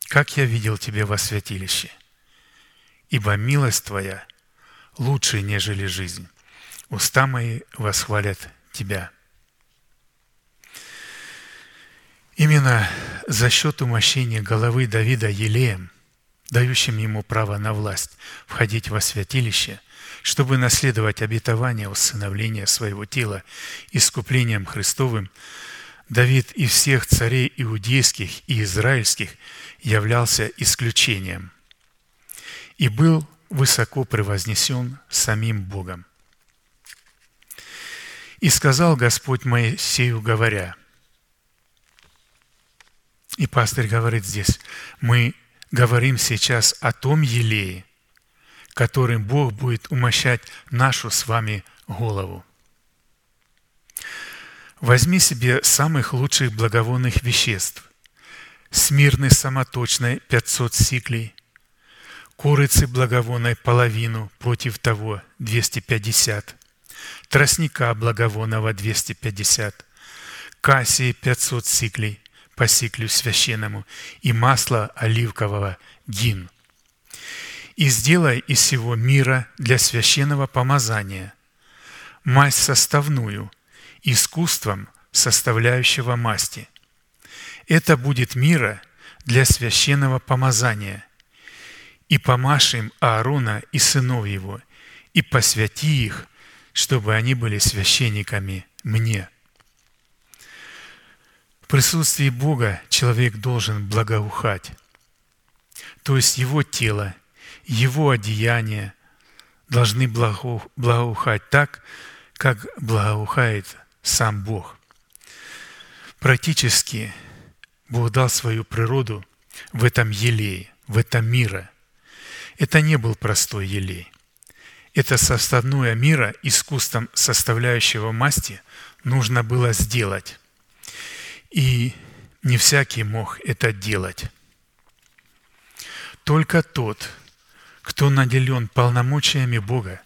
Speaker 2: Как я видел тебя во святилище – ибо милость Твоя лучше, нежели жизнь. Уста мои восхвалят Тебя. Именно за счет умощения головы Давида Елеем, дающим ему право на власть входить во святилище, чтобы наследовать обетование усыновления своего тела искуплением Христовым, Давид и всех царей иудейских и израильских являлся исключением и был высоко превознесен самим Богом. И сказал Господь Моисею, говоря, и пастырь говорит здесь, мы говорим сейчас о том елее, которым Бог будет умощать нашу с вами голову. Возьми себе самых лучших благовонных веществ, смирный самоточной 500 сиклей, курицы благовонной половину против того 250, тростника благовонного 250, кассии 500 сиклей по сиклю священному и масла оливкового гин. И сделай из всего мира для священного помазания масть составную, искусством составляющего масти. Это будет мира для священного помазания. И помашь им Аарона и сынов его, и посвяти их, чтобы они были священниками мне. В присутствии Бога человек должен благоухать, то есть его тело, его одеяние должны благоухать так, как благоухает сам Бог. Практически Бог дал свою природу в этом елее, в этом мире. Это не был простой елей. Это составное мира искусством составляющего масти нужно было сделать. И не всякий мог это делать. Только тот, кто наделен полномочиями Бога,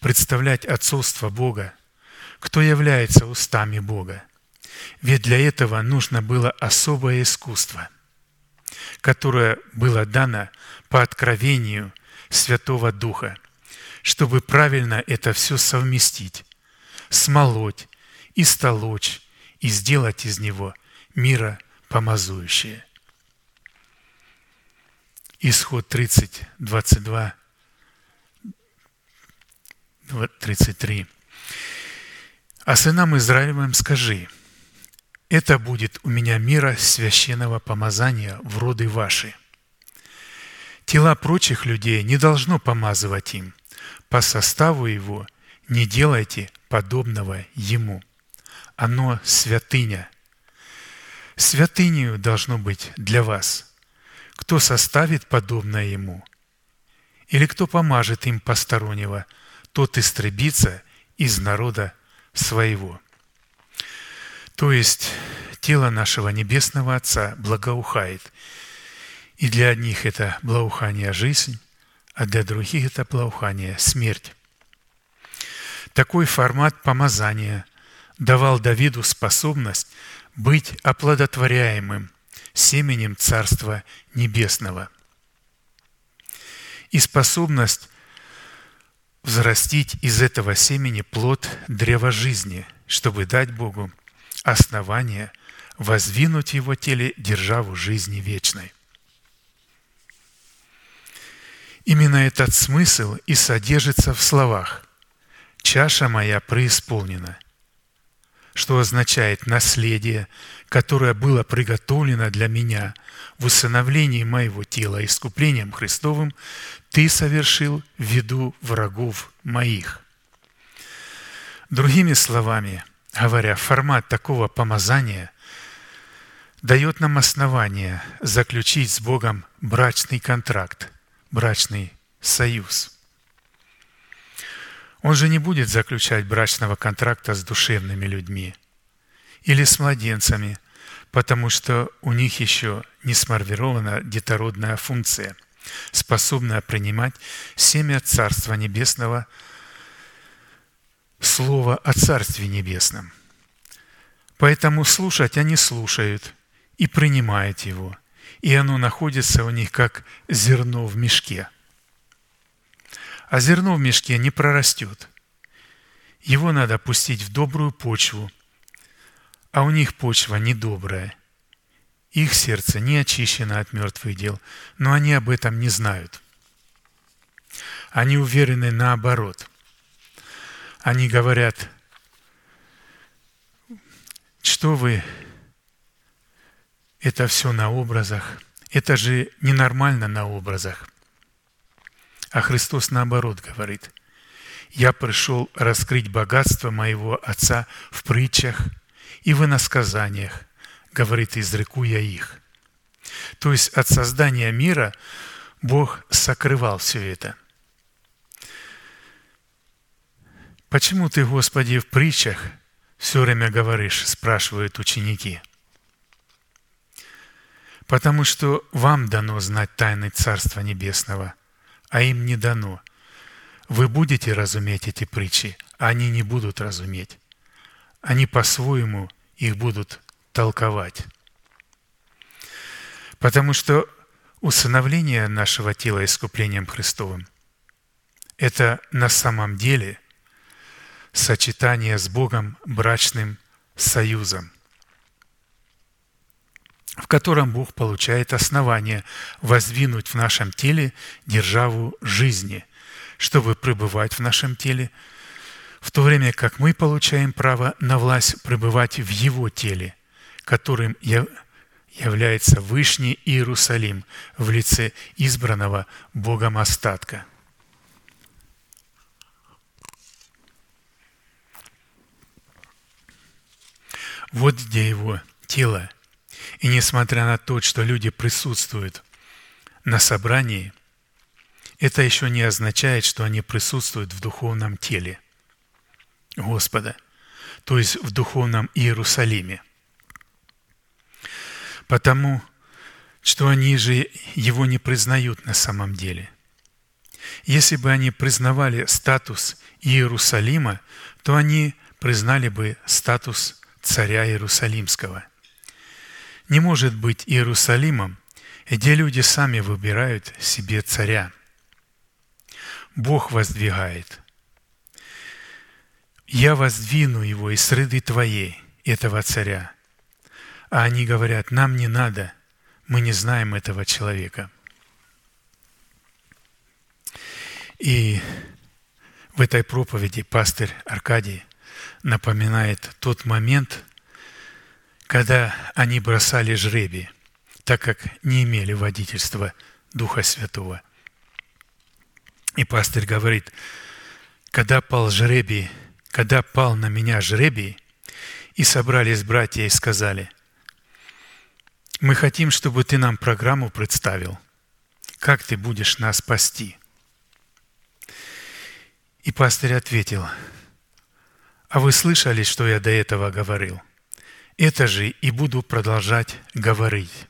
Speaker 2: представлять отцовство Бога, кто является устами Бога. Ведь для этого нужно было особое искусство, которое было дано по откровению Святого Духа, чтобы правильно это все совместить, смолоть и столочь, и сделать из него мира помазующее. Исход 30, 22, 33. «А сынам Израилевым скажи, это будет у меня мира священного помазания в роды ваши. Тела прочих людей не должно помазывать им, по составу его не делайте подобного ему. Оно святыня. Святынью должно быть для вас. Кто составит подобное ему? Или кто помажет им постороннего, тот истребится из народа своего. То есть тело нашего Небесного Отца благоухает. И для одних это благоухание жизнь, а для других это благоухание смерть. Такой формат помазания давал Давиду способность быть оплодотворяемым семенем Царства Небесного и способность взрастить из этого семени плод древа жизни, чтобы дать Богу основание воздвинуть в его теле державу жизни вечной. Именно этот смысл и содержится в словах «чаша моя преисполнена», что означает наследие, которое было приготовлено для меня в усыновлении моего тела искуплением Христовым, ты совершил в виду врагов моих. Другими словами говоря, формат такого помазания дает нам основание заключить с Богом брачный контракт, брачный союз. Он же не будет заключать брачного контракта с душевными людьми или с младенцами, потому что у них еще не сформирована детородная функция – способная принимать семя Царства Небесного, Слово о Царстве Небесном. Поэтому слушать они слушают и принимают его, и оно находится у них как зерно в мешке. А зерно в мешке не прорастет. Его надо пустить в добрую почву, а у них почва недобрая – их сердце не очищено от мертвых дел, но они об этом не знают. Они уверены наоборот. Они говорят, что вы, это все на образах, это же ненормально на образах. А Христос наоборот говорит, я пришел раскрыть богатство моего Отца в притчах и в иносказаниях, говорит, изреку я их. То есть от создания мира Бог сокрывал все это. Почему ты, Господи, в притчах все время говоришь, спрашивают ученики. Потому что вам дано знать тайны Царства Небесного, а им не дано. Вы будете разуметь эти притчи, а они не будут разуметь. Они по-своему их будут толковать. Потому что усыновление нашего тела искуплением Христовым – это на самом деле сочетание с Богом брачным союзом, в котором Бог получает основание воздвинуть в нашем теле державу жизни, чтобы пребывать в нашем теле, в то время как мы получаем право на власть пребывать в Его теле, которым является Вышний Иерусалим в лице избранного Богом остатка. Вот где его тело. И несмотря на то, что люди присутствуют на собрании, это еще не означает, что они присутствуют в духовном теле Господа, то есть в духовном Иерусалиме – потому что они же его не признают на самом деле. Если бы они признавали статус Иерусалима, то они признали бы статус царя Иерусалимского. Не может быть Иерусалимом, где люди сами выбирают себе царя. Бог воздвигает. «Я воздвину его из среды твоей, этого царя, а они говорят, нам не надо, мы не знаем этого человека. И в этой проповеди пастырь Аркадий напоминает тот момент, когда они бросали жребий, так как не имели водительства Духа Святого. И пастырь говорит, когда пал жребий, когда пал на меня жребий, и собрались братья и сказали – мы хотим, чтобы ты нам программу представил, как ты будешь нас спасти. И пастырь ответил, а вы слышали, что я до этого говорил? Это же и буду продолжать говорить.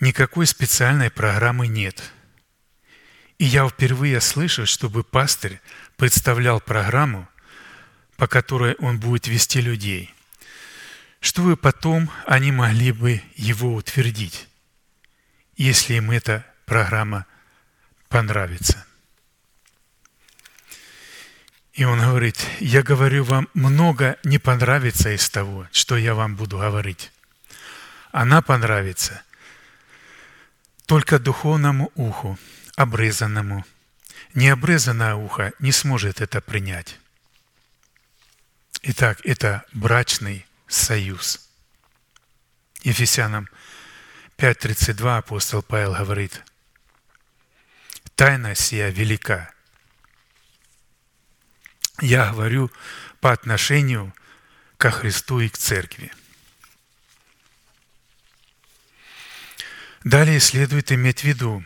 Speaker 2: Никакой специальной программы нет. И я впервые слышу, чтобы пастырь представлял программу, по которой он будет вести людей – чтобы потом они могли бы его утвердить, если им эта программа понравится. И он говорит, я говорю вам, много не понравится из того, что я вам буду говорить. Она понравится только духовному уху, обрезанному. Необрезанное ухо не сможет это принять. Итак, это брачный союз. Ефесянам 5.32 апостол Павел говорит, «Тайна сия велика». Я говорю по отношению ко Христу и к Церкви. Далее следует иметь в виду,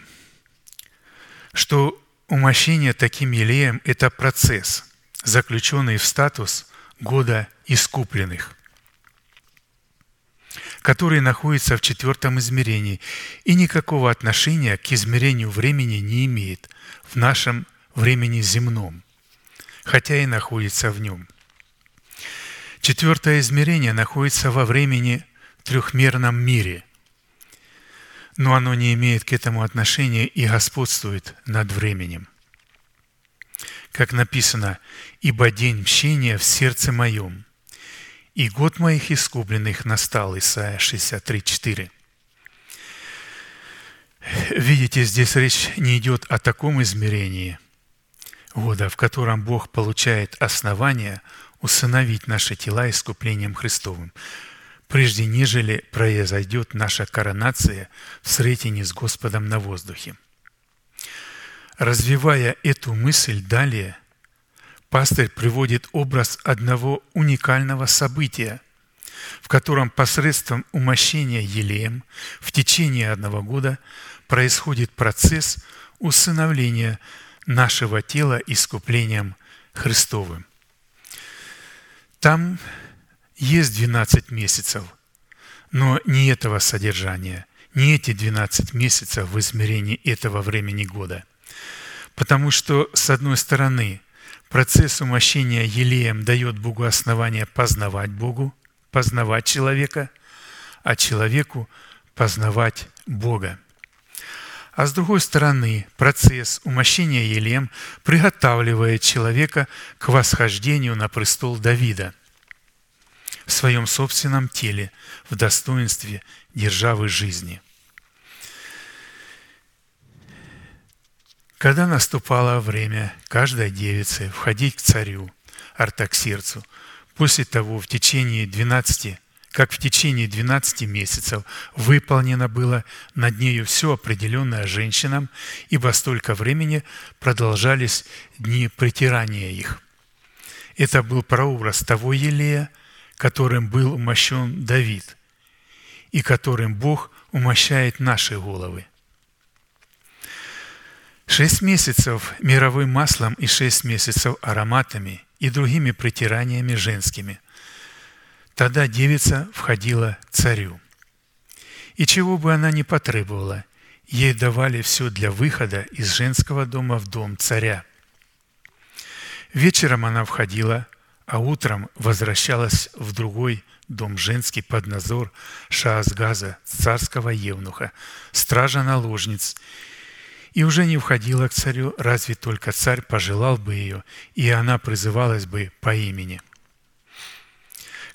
Speaker 2: что умощение таким елеем – это процесс, заключенный в статус года искупленных который находится в четвертом измерении и никакого отношения к измерению времени не имеет в нашем времени земном, хотя и находится в нем. Четвертое измерение находится во времени в трехмерном мире, но оно не имеет к этому отношения и господствует над временем. Как написано, «Ибо день мщения в сердце моем, и год моих искупленных настал, Исайя 63, Видите, здесь речь не идет о таком измерении года, в котором Бог получает основание усыновить наши тела искуплением Христовым, прежде нежели произойдет наша коронация в сретении с Господом на воздухе. Развивая эту мысль далее – пастырь приводит образ одного уникального события, в котором посредством умощения елеем в течение одного года происходит процесс усыновления нашего тела искуплением Христовым. Там есть 12 месяцев, но не этого содержания, не эти 12 месяцев в измерении этого времени года. Потому что, с одной стороны, Процесс умощения елеем дает Богу основание познавать Богу, познавать человека, а человеку познавать Бога. А с другой стороны, процесс умощения Елем приготавливает человека к восхождению на престол Давида в своем собственном теле, в достоинстве державы жизни. Когда наступало время каждой девицы входить к царю Артаксерцу, после того в течение 12 как в течение 12 месяцев выполнено было над нею все определенное женщинам, ибо столько времени продолжались дни притирания их. Это был прообраз того Елея, которым был умощен Давид, и которым Бог умощает наши головы. Шесть месяцев мировым маслом и шесть месяцев ароматами и другими притираниями женскими – Тогда девица входила к царю. И чего бы она ни потребовала, ей давали все для выхода из женского дома в дом царя. Вечером она входила, а утром возвращалась в другой дом женский под назор Шаазгаза, царского евнуха, стража наложниц, и уже не входила к царю, разве только царь пожелал бы ее, и она призывалась бы по имени –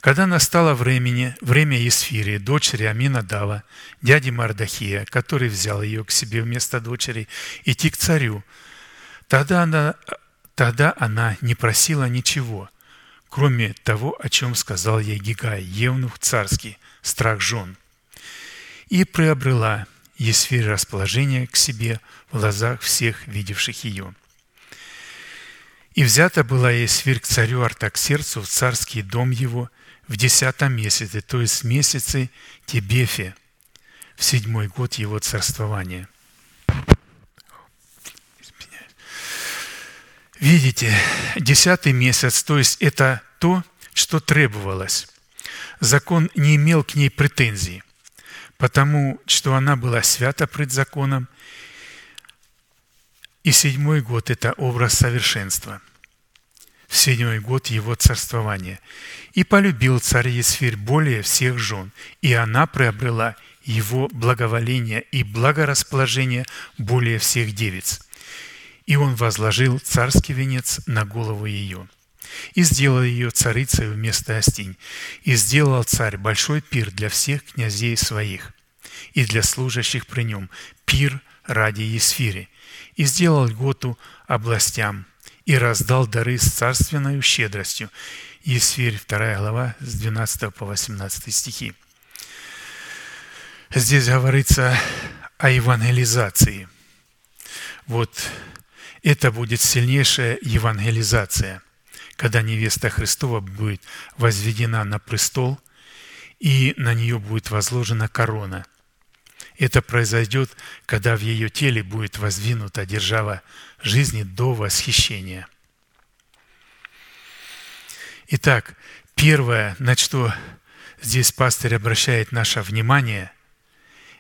Speaker 2: когда настало времени, время Есфирии, дочери Аминадава, дяди Мардахия, который взял ее к себе вместо дочери, идти к царю, тогда она, тогда она не просила ничего, кроме того, о чем сказал ей Гигай, евнух царский, страх жен, и приобрела Есфирь расположение к себе в глазах всех видевших ее. И взята была Есфирь к царю Артаксерцу в царский дом его – в десятом месяце, то есть в месяце Тебефе, в седьмой год его царствования. Видите, десятый месяц, то есть это то, что требовалось. Закон не имел к ней претензий, потому что она была свята пред законом, и седьмой год – это образ совершенства – в седьмой год его царствования. И полюбил царь Есфирь более всех жен, и она приобрела его благоволение и благорасположение более всех девиц. И он возложил царский венец на голову ее. И сделал ее царицей вместо Остинь. И сделал царь большой пир для всех князей своих и для служащих при нем, пир ради Есфири. И сделал льготу областям и раздал дары с царственной щедростью. Есфирь, 2 глава, с 12 по 18 стихи. Здесь говорится о евангелизации. Вот это будет сильнейшая евангелизация, когда невеста Христова будет возведена на престол, и на нее будет возложена корона. Это произойдет, когда в ее теле будет воздвинута держава жизни до восхищения. Итак, первое, на что здесь пастырь обращает наше внимание,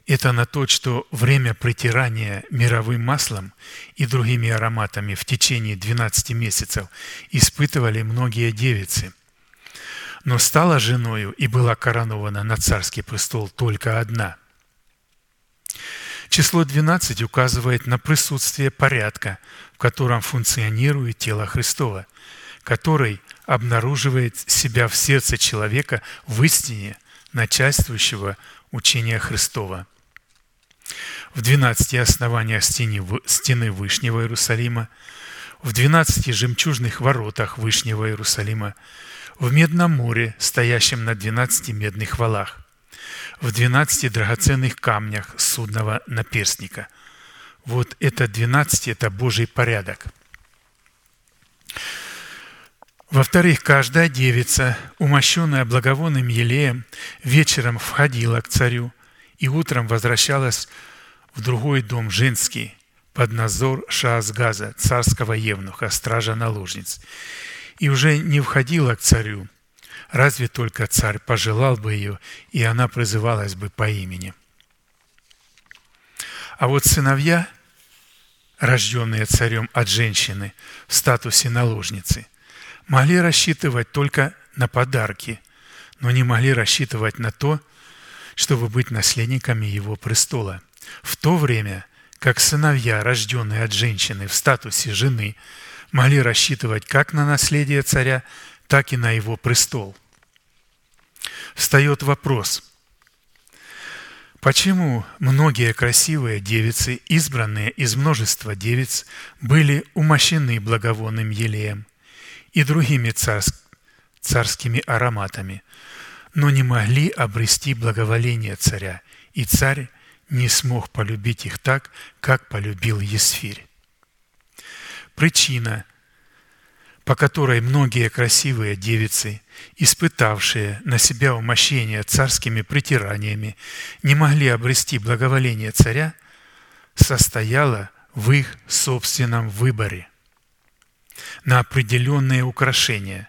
Speaker 2: это на то, что время притирания мировым маслом и другими ароматами в течение 12 месяцев испытывали многие девицы. Но стала женою и была коронована на царский престол только одна – Число 12 указывает на присутствие порядка, в котором функционирует тело Христова, который обнаруживает себя в сердце человека в истине начальствующего учения Христова. В 12 основаниях стены Вышнего Иерусалима, в 12 жемчужных воротах Вышнего Иерусалима, в Медном море, стоящем на 12 медных валах, в 12 драгоценных камнях судного наперстника. Вот это 12 – это Божий порядок. Во-вторых, каждая девица, умощенная благовонным елеем, вечером входила к царю и утром возвращалась в другой дом женский под назор Шаазгаза, царского евнуха, стража наложниц, и уже не входила к царю – Разве только царь пожелал бы ее, и она призывалась бы по имени. А вот сыновья, рожденные царем от женщины в статусе наложницы, могли рассчитывать только на подарки, но не могли рассчитывать на то, чтобы быть наследниками его престола. В то время, как сыновья, рожденные от женщины в статусе жены, могли рассчитывать как на наследие царя, так и на его престол. Встает вопрос, почему многие красивые девицы, избранные из множества девиц, были умощены благовонным елеем и другими царс- царскими ароматами, но не могли обрести благоволение царя, и царь не смог полюбить их так, как полюбил Есфирь. Причина, по которой многие красивые девицы, испытавшие на себя умощение царскими притираниями, не могли обрести благоволение царя, состояла в их собственном выборе на определенные украшения,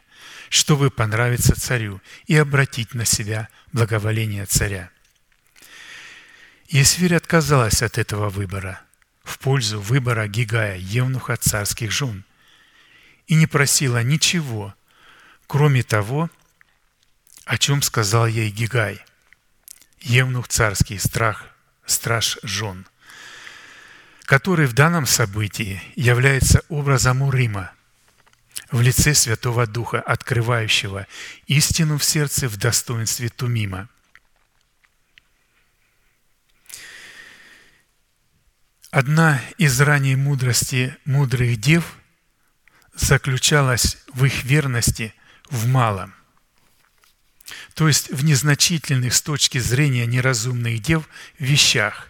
Speaker 2: чтобы понравиться царю и обратить на себя благоволение царя. Есфирь отказалась от этого выбора в пользу выбора Гигая, евнуха царских жен, и не просила ничего, кроме того, о чем сказал ей Гигай, евнух царский, страх, страж жен, который в данном событии является образом Урима в лице Святого Духа, открывающего истину в сердце в достоинстве Тумима – Одна из ранней мудрости мудрых дев заключалась в их верности в малом, то есть в незначительных с точки зрения неразумных дев вещах.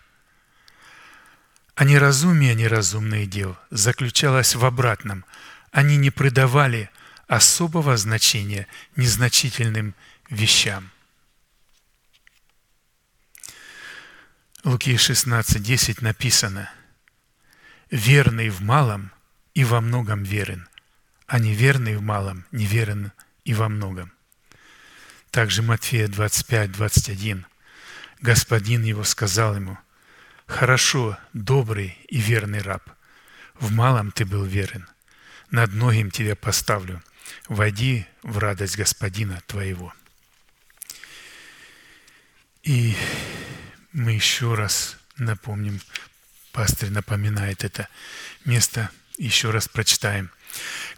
Speaker 2: А неразумие неразумных дев заключалось в обратном. Они не придавали особого значения незначительным вещам. Луки 16.10 написано «Верный в малом и во многом верен, а неверный в малом неверен и во многом». Также Матфея 25.21 Господин его сказал ему «Хорошо, добрый и верный раб, в малом ты был верен, над многим тебя поставлю, войди в радость Господина твоего». И мы еще раз напомним, пастырь напоминает это место, еще раз прочитаем.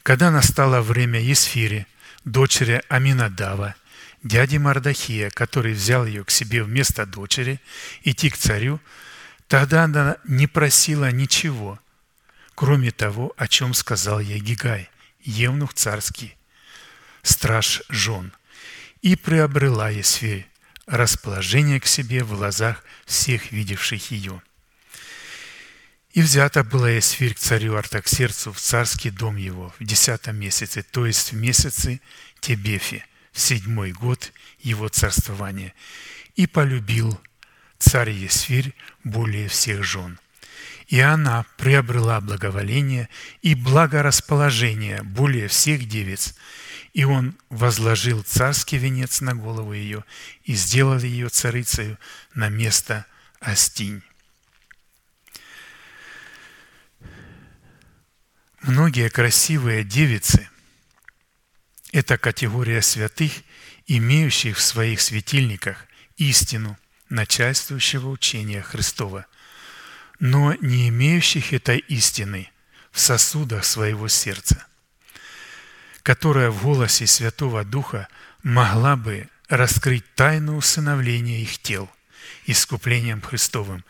Speaker 2: Когда настало время Есфири, дочери Аминадава, дяди Мардахия, который взял ее к себе вместо дочери, идти к царю, тогда она не просила ничего, кроме того, о чем сказал ей Гигай, евнух царский, страж жен, и приобрела Есфирь расположение к себе в глазах всех видевших ее. И взята была Эсфирь к царю Артаксерцу в царский дом его в десятом месяце, то есть в месяце Тебефи, в седьмой год его царствования, и полюбил царь Есфирь более всех жен. И она приобрела благоволение и благорасположение более всех девиц, и он возложил царский венец на голову ее и сделал ее царицею на место Астинь. Многие красивые девицы – это категория святых, имеющих в своих светильниках истину начальствующего учения Христова, но не имеющих этой истины в сосудах своего сердца – которая в голосе Святого Духа могла бы раскрыть тайну усыновления их тел искуплением Христовым,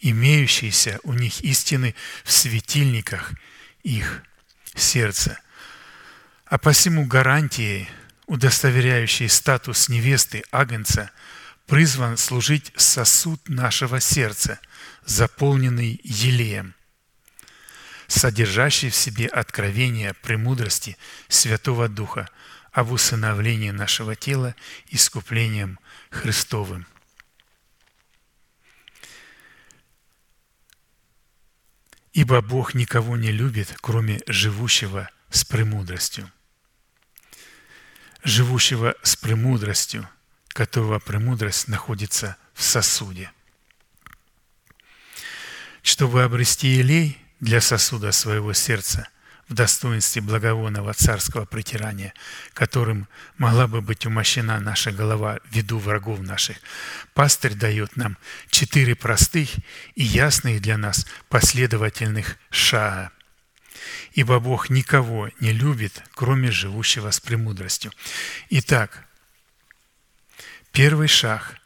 Speaker 2: имеющиеся у них истины в светильниках их сердца. А посему гарантией, удостоверяющей статус невесты Агнца, призван служить сосуд нашего сердца, заполненный елеем – содержащий в себе откровение премудрости Святого Духа об усыновлении нашего тела искуплением Христовым. Ибо Бог никого не любит, кроме живущего с премудростью. Живущего с премудростью, которого премудрость находится в сосуде. Чтобы обрести елей – для сосуда своего сердца, в достоинстве благовонного царского притирания, которым могла бы быть умощена наша голова в виду врагов наших, пастырь дает нам четыре простых и ясных для нас последовательных шага. Ибо Бог никого не любит, кроме живущего с премудростью. Итак, первый шаг.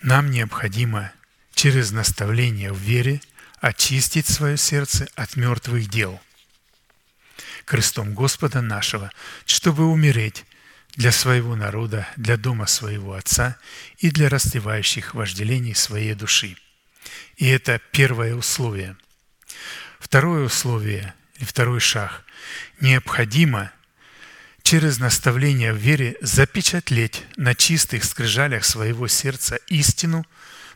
Speaker 2: Нам необходимо через наставление в вере очистить свое сердце от мертвых дел – крестом Господа нашего, чтобы умереть для своего народа, для дома своего Отца и для растлевающих вожделений своей души. И это первое условие. Второе условие, или второй шаг, необходимо через наставление в вере запечатлеть на чистых скрижалях своего сердца истину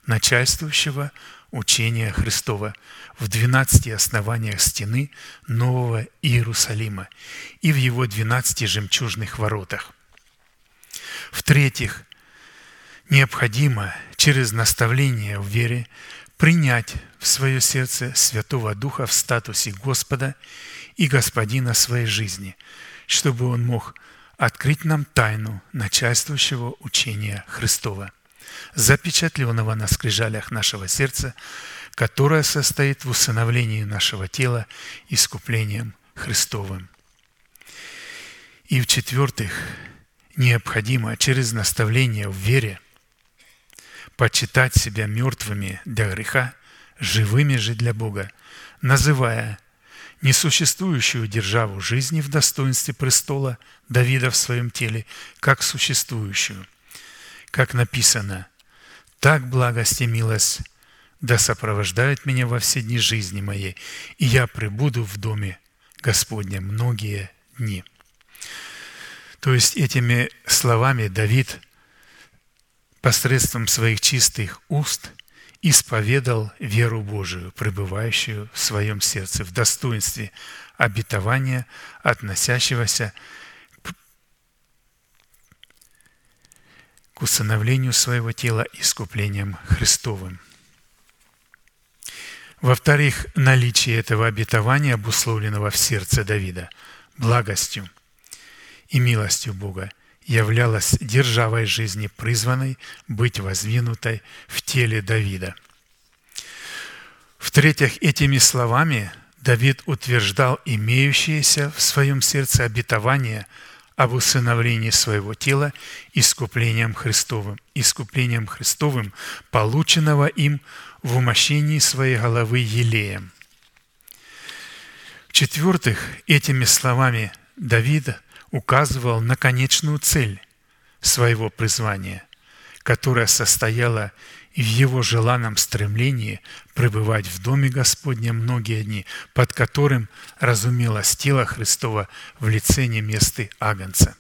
Speaker 2: начальствующего учения Христова – в двенадцати основаниях стены Нового Иерусалима и в его двенадцати жемчужных воротах. В-третьих, необходимо через наставление в вере принять в свое сердце Святого Духа в статусе Господа и Господина своей жизни, чтобы Он мог открыть нам тайну начальствующего учения Христова, запечатленного на скрижалях нашего сердца которая состоит в усыновлении нашего тела искуплением Христовым. И в-четвертых, необходимо через наставление в вере почитать себя мертвыми для греха, живыми же для Бога, называя несуществующую державу жизни в достоинстве престола Давида в своем теле, как существующую. Как написано, «Так благость и милость да сопровождает меня во все дни жизни моей, и я пребуду в доме Господня многие дни». То есть этими словами Давид посредством своих чистых уст исповедал веру Божию, пребывающую в своем сердце, в достоинстве обетования, относящегося к усыновлению своего тела искуплением Христовым – во-вторых, наличие этого обетования, обусловленного в сердце Давида, благостью и милостью Бога, являлось державой жизни, призванной быть воздвинутой в теле Давида. В-третьих, этими словами Давид утверждал имеющееся в своем сердце обетование об усыновлении своего тела искуплением Христовым, искуплением Христовым, полученного им в умощении своей головы елеем. В-четвертых, этими словами Давид указывал на конечную цель своего призвания, которая состояла в его желанном стремлении пребывать в Доме Господнем многие дни, под которым разумелось тело Христова в лице неместы Агнца.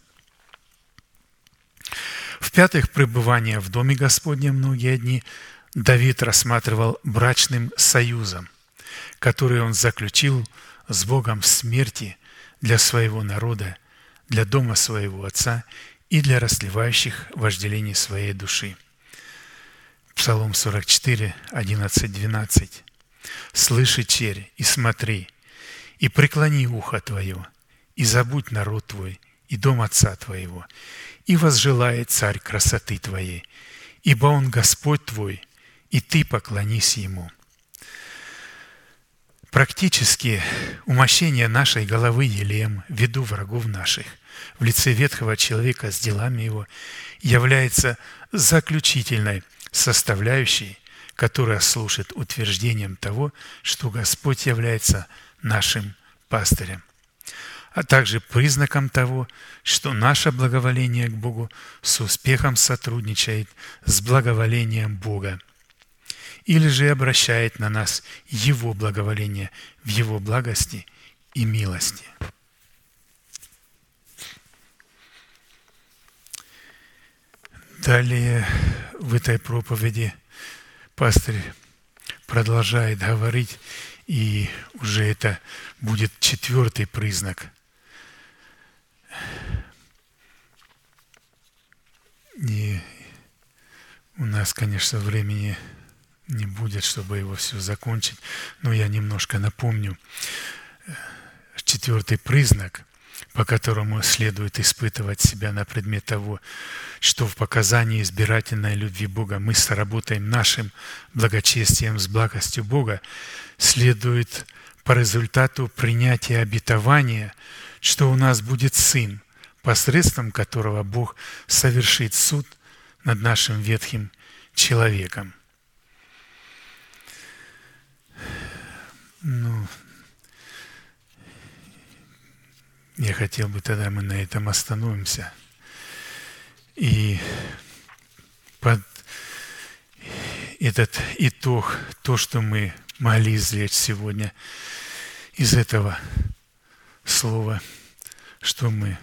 Speaker 2: В-пятых, пребывание в Доме Господнем многие дни – Давид рассматривал брачным союзом, который он заключил с Богом в смерти для своего народа, для дома своего отца и для расливающих вожделений своей души. Псалом 44, 11, 12. «Слыши, черь, и смотри, и преклони ухо твое, и забудь народ твой, и дом отца твоего, и возжелает царь красоты твоей, ибо он Господь твой, и ты поклонись Ему. Практически умощение нашей головы елем в виду врагов наших в лице ветхого человека с делами его является заключительной составляющей, которая служит утверждением того, что Господь является нашим пастырем, а также признаком того, что наше благоволение к Богу с успехом сотрудничает с благоволением Бога – или же обращает на нас Его благоволение в Его благости и милости. Далее в этой проповеди пастор продолжает говорить, и уже это будет четвертый признак. И у нас, конечно, времени не будет, чтобы его все закончить. Но я немножко напомню, четвертый признак, по которому следует испытывать себя на предмет того, что в показании избирательной любви Бога мы сработаем нашим благочестием с благостью Бога, следует по результату принятия обетования, что у нас будет Сын, посредством которого Бог совершит суд над нашим ветхим человеком. Ну, я хотел бы тогда мы на этом остановимся. И под этот итог, то, что мы могли извлечь сегодня из этого слова, что мы,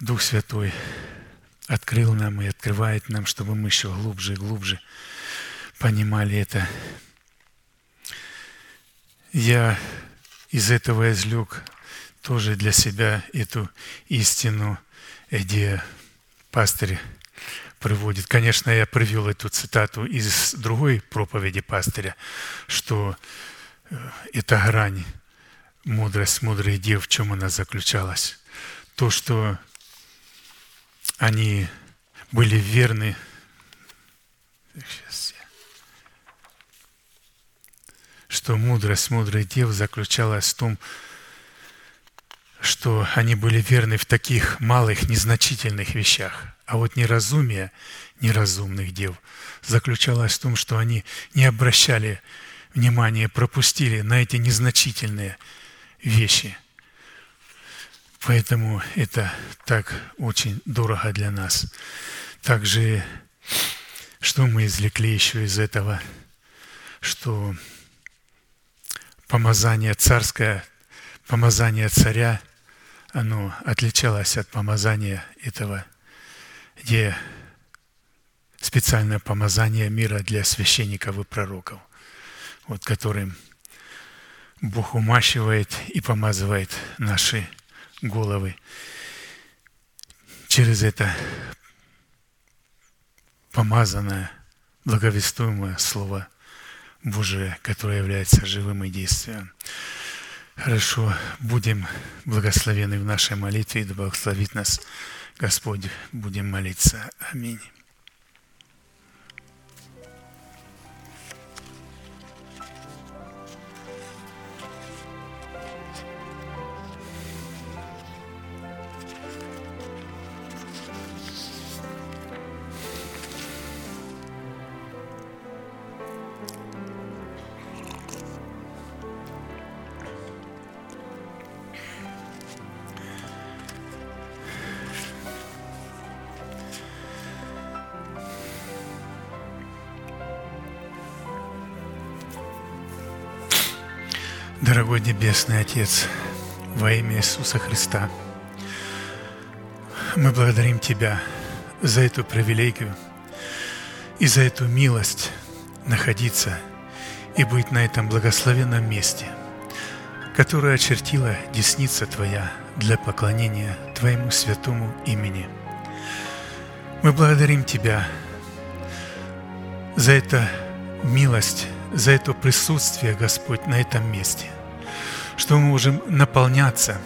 Speaker 2: Дух Святой, открыл нам и открывает нам, чтобы мы еще глубже и глубже понимали это. Я из этого извлек тоже для себя эту истину, где пастырь приводит. Конечно, я привел эту цитату из другой проповеди пастыря, что э, эта грань, мудрость мудрых дев, в чем она заключалась? То, что они были верны. Сейчас я. Что мудрость мудрых дев заключалась в том, что они были верны в таких малых, незначительных вещах. А вот неразумие неразумных дев заключалось в том, что они не обращали внимания, пропустили на эти незначительные вещи. Поэтому это так очень дорого для нас. Также, что мы извлекли еще из этого, что помазание царское, помазание царя – оно отличалось от помазания этого, где специальное помазание мира для священников и пророков, вот которым Бог умащивает и помазывает наши головы. Через это помазанное, благовествуемое Слово Божие, которое является живым и действием. Хорошо, будем благословены в нашей молитве, и да благословит нас Господь. Будем молиться. Аминь. Небесный Отец, во имя Иисуса Христа, мы благодарим Тебя за эту привилегию и за эту милость находиться и быть на этом благословенном месте, которое очертила десница Твоя для поклонения Твоему святому имени. Мы благодарим Тебя за эту милость, за это присутствие, Господь, на этом месте – что мы можем наполняться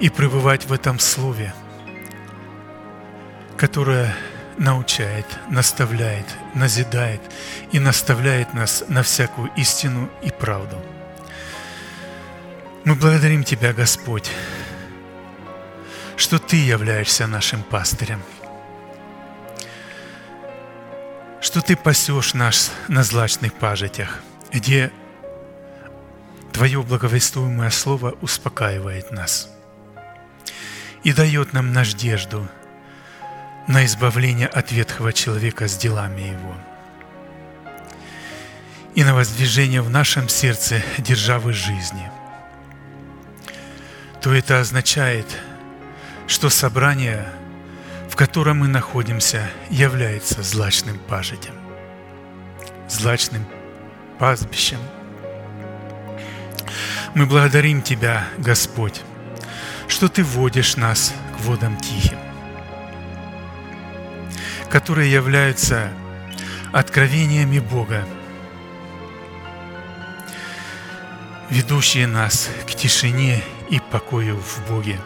Speaker 2: и пребывать в этом Слове, которое научает, наставляет, назидает и наставляет нас на всякую истину и правду. Мы благодарим Тебя, Господь, что Ты являешься нашим пастырем, что Ты пасешь нас на злачных пажитях, где Твое благовествуемое Слово успокаивает нас и дает нам надежду на избавление от ветхого человека с делами его. И на воздвижение в нашем сердце державы жизни, то это означает, что собрание, в котором мы находимся, является злачным пажитем, злачным пастбищем – мы благодарим Тебя, Господь, что Ты водишь нас к водам тихим, которые являются откровениями Бога. ведущие нас к тишине и покою в Боге.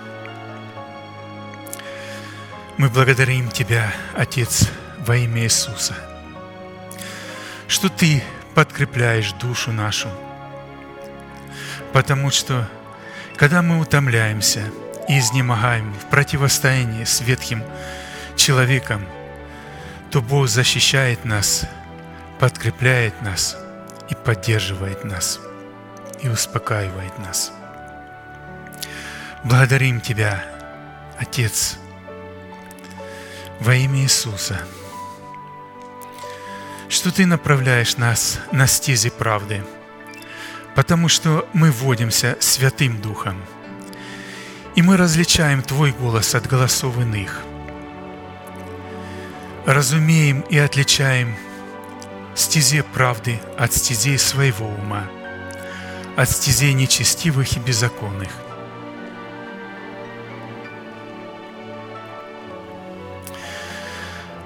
Speaker 2: Мы благодарим Тебя, Отец, во имя Иисуса, что Ты подкрепляешь душу нашу, потому что, когда мы утомляемся и изнемогаем в противостоянии с ветхим человеком, то Бог защищает нас, подкрепляет нас и поддерживает нас, и успокаивает нас. Благодарим Тебя, Отец, во имя Иисуса, что Ты направляешь нас на стези правды, потому что мы вводимся Святым Духом, и мы различаем Твой голос от голосов иных, разумеем и отличаем стезе правды от стезей своего ума, от стезей нечестивых и беззаконных –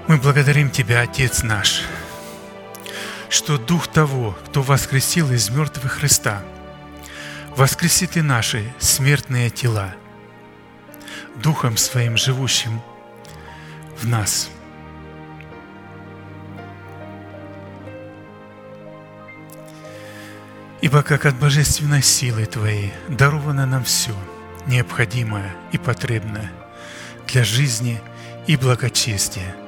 Speaker 2: Мы благодарим Тебя, Отец наш, что Дух того, кто воскресил из мертвых Христа, воскресит и наши смертные тела, Духом Своим живущим в нас. Ибо как от божественной силы Твоей даровано нам все необходимое и потребное для жизни и благочестия –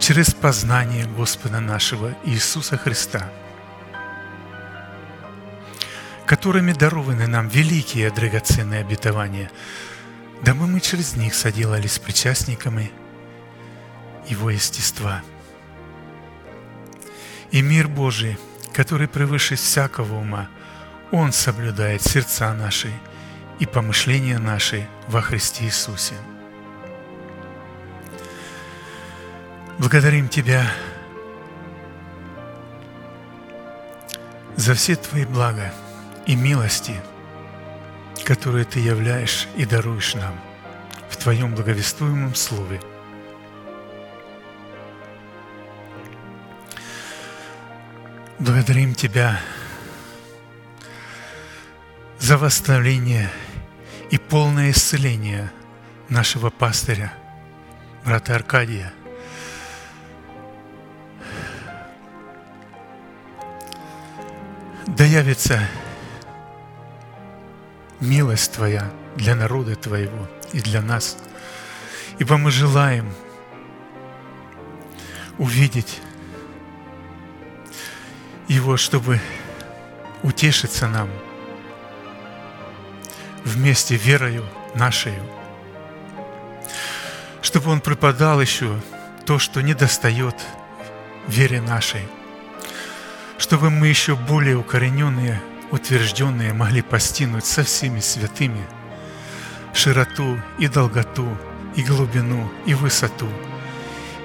Speaker 2: через познание Господа нашего Иисуса Христа, которыми дарованы нам великие драгоценные обетования, дабы мы через них соделались причастниками Его естества. И мир Божий, который превыше всякого ума, Он соблюдает сердца наши и помышления наши во Христе Иисусе – Благодарим Тебя за все Твои блага и милости, которые Ты являешь и даруешь нам в Твоем благовествуемом Слове. Благодарим Тебя за восстановление и полное исцеление нашего пастыря, брата Аркадия – да явится милость Твоя для народа Твоего и для нас. Ибо мы желаем увидеть Его, чтобы утешиться нам вместе верою нашей, чтобы Он преподал еще то, что не достает вере нашей – чтобы мы еще более укорененные, утвержденные могли постигнуть со всеми святыми широту и долготу, и глубину, и высоту,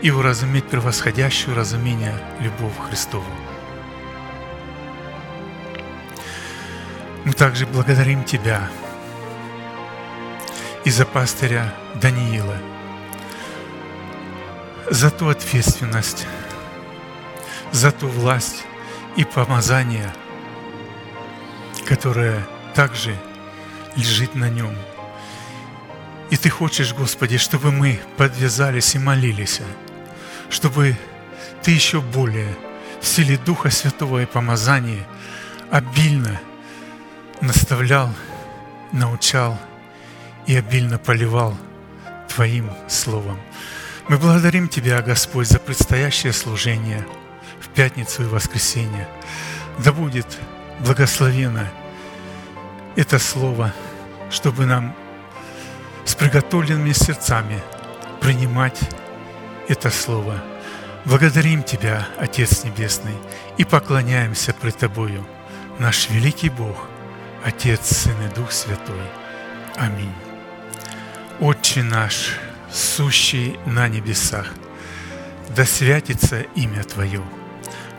Speaker 2: и уразуметь превосходящую разумение любовь Христову. Мы также благодарим Тебя и за пастыря Даниила, за ту ответственность, за ту власть, и помазание, которое также лежит на нем. И Ты хочешь, Господи, чтобы мы подвязались и молились, чтобы Ты еще более в силе Духа Святого и помазания обильно наставлял, научал и обильно поливал Твоим Словом. Мы благодарим Тебя, Господь, за предстоящее служение – в пятницу и воскресенье. Да будет благословено это слово, чтобы нам с приготовленными сердцами принимать это слово. Благодарим Тебя, Отец Небесный, и поклоняемся пред Тобою, наш великий Бог, Отец, Сын и Дух Святой. Аминь. Отче наш, сущий на небесах, да святится имя Твое –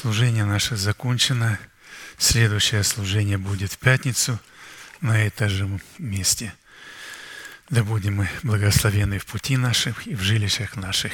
Speaker 3: Служение наше закончено. Следующее служение будет в пятницу на этом же месте. Да будем мы благословены в пути наших и в жилищах наших.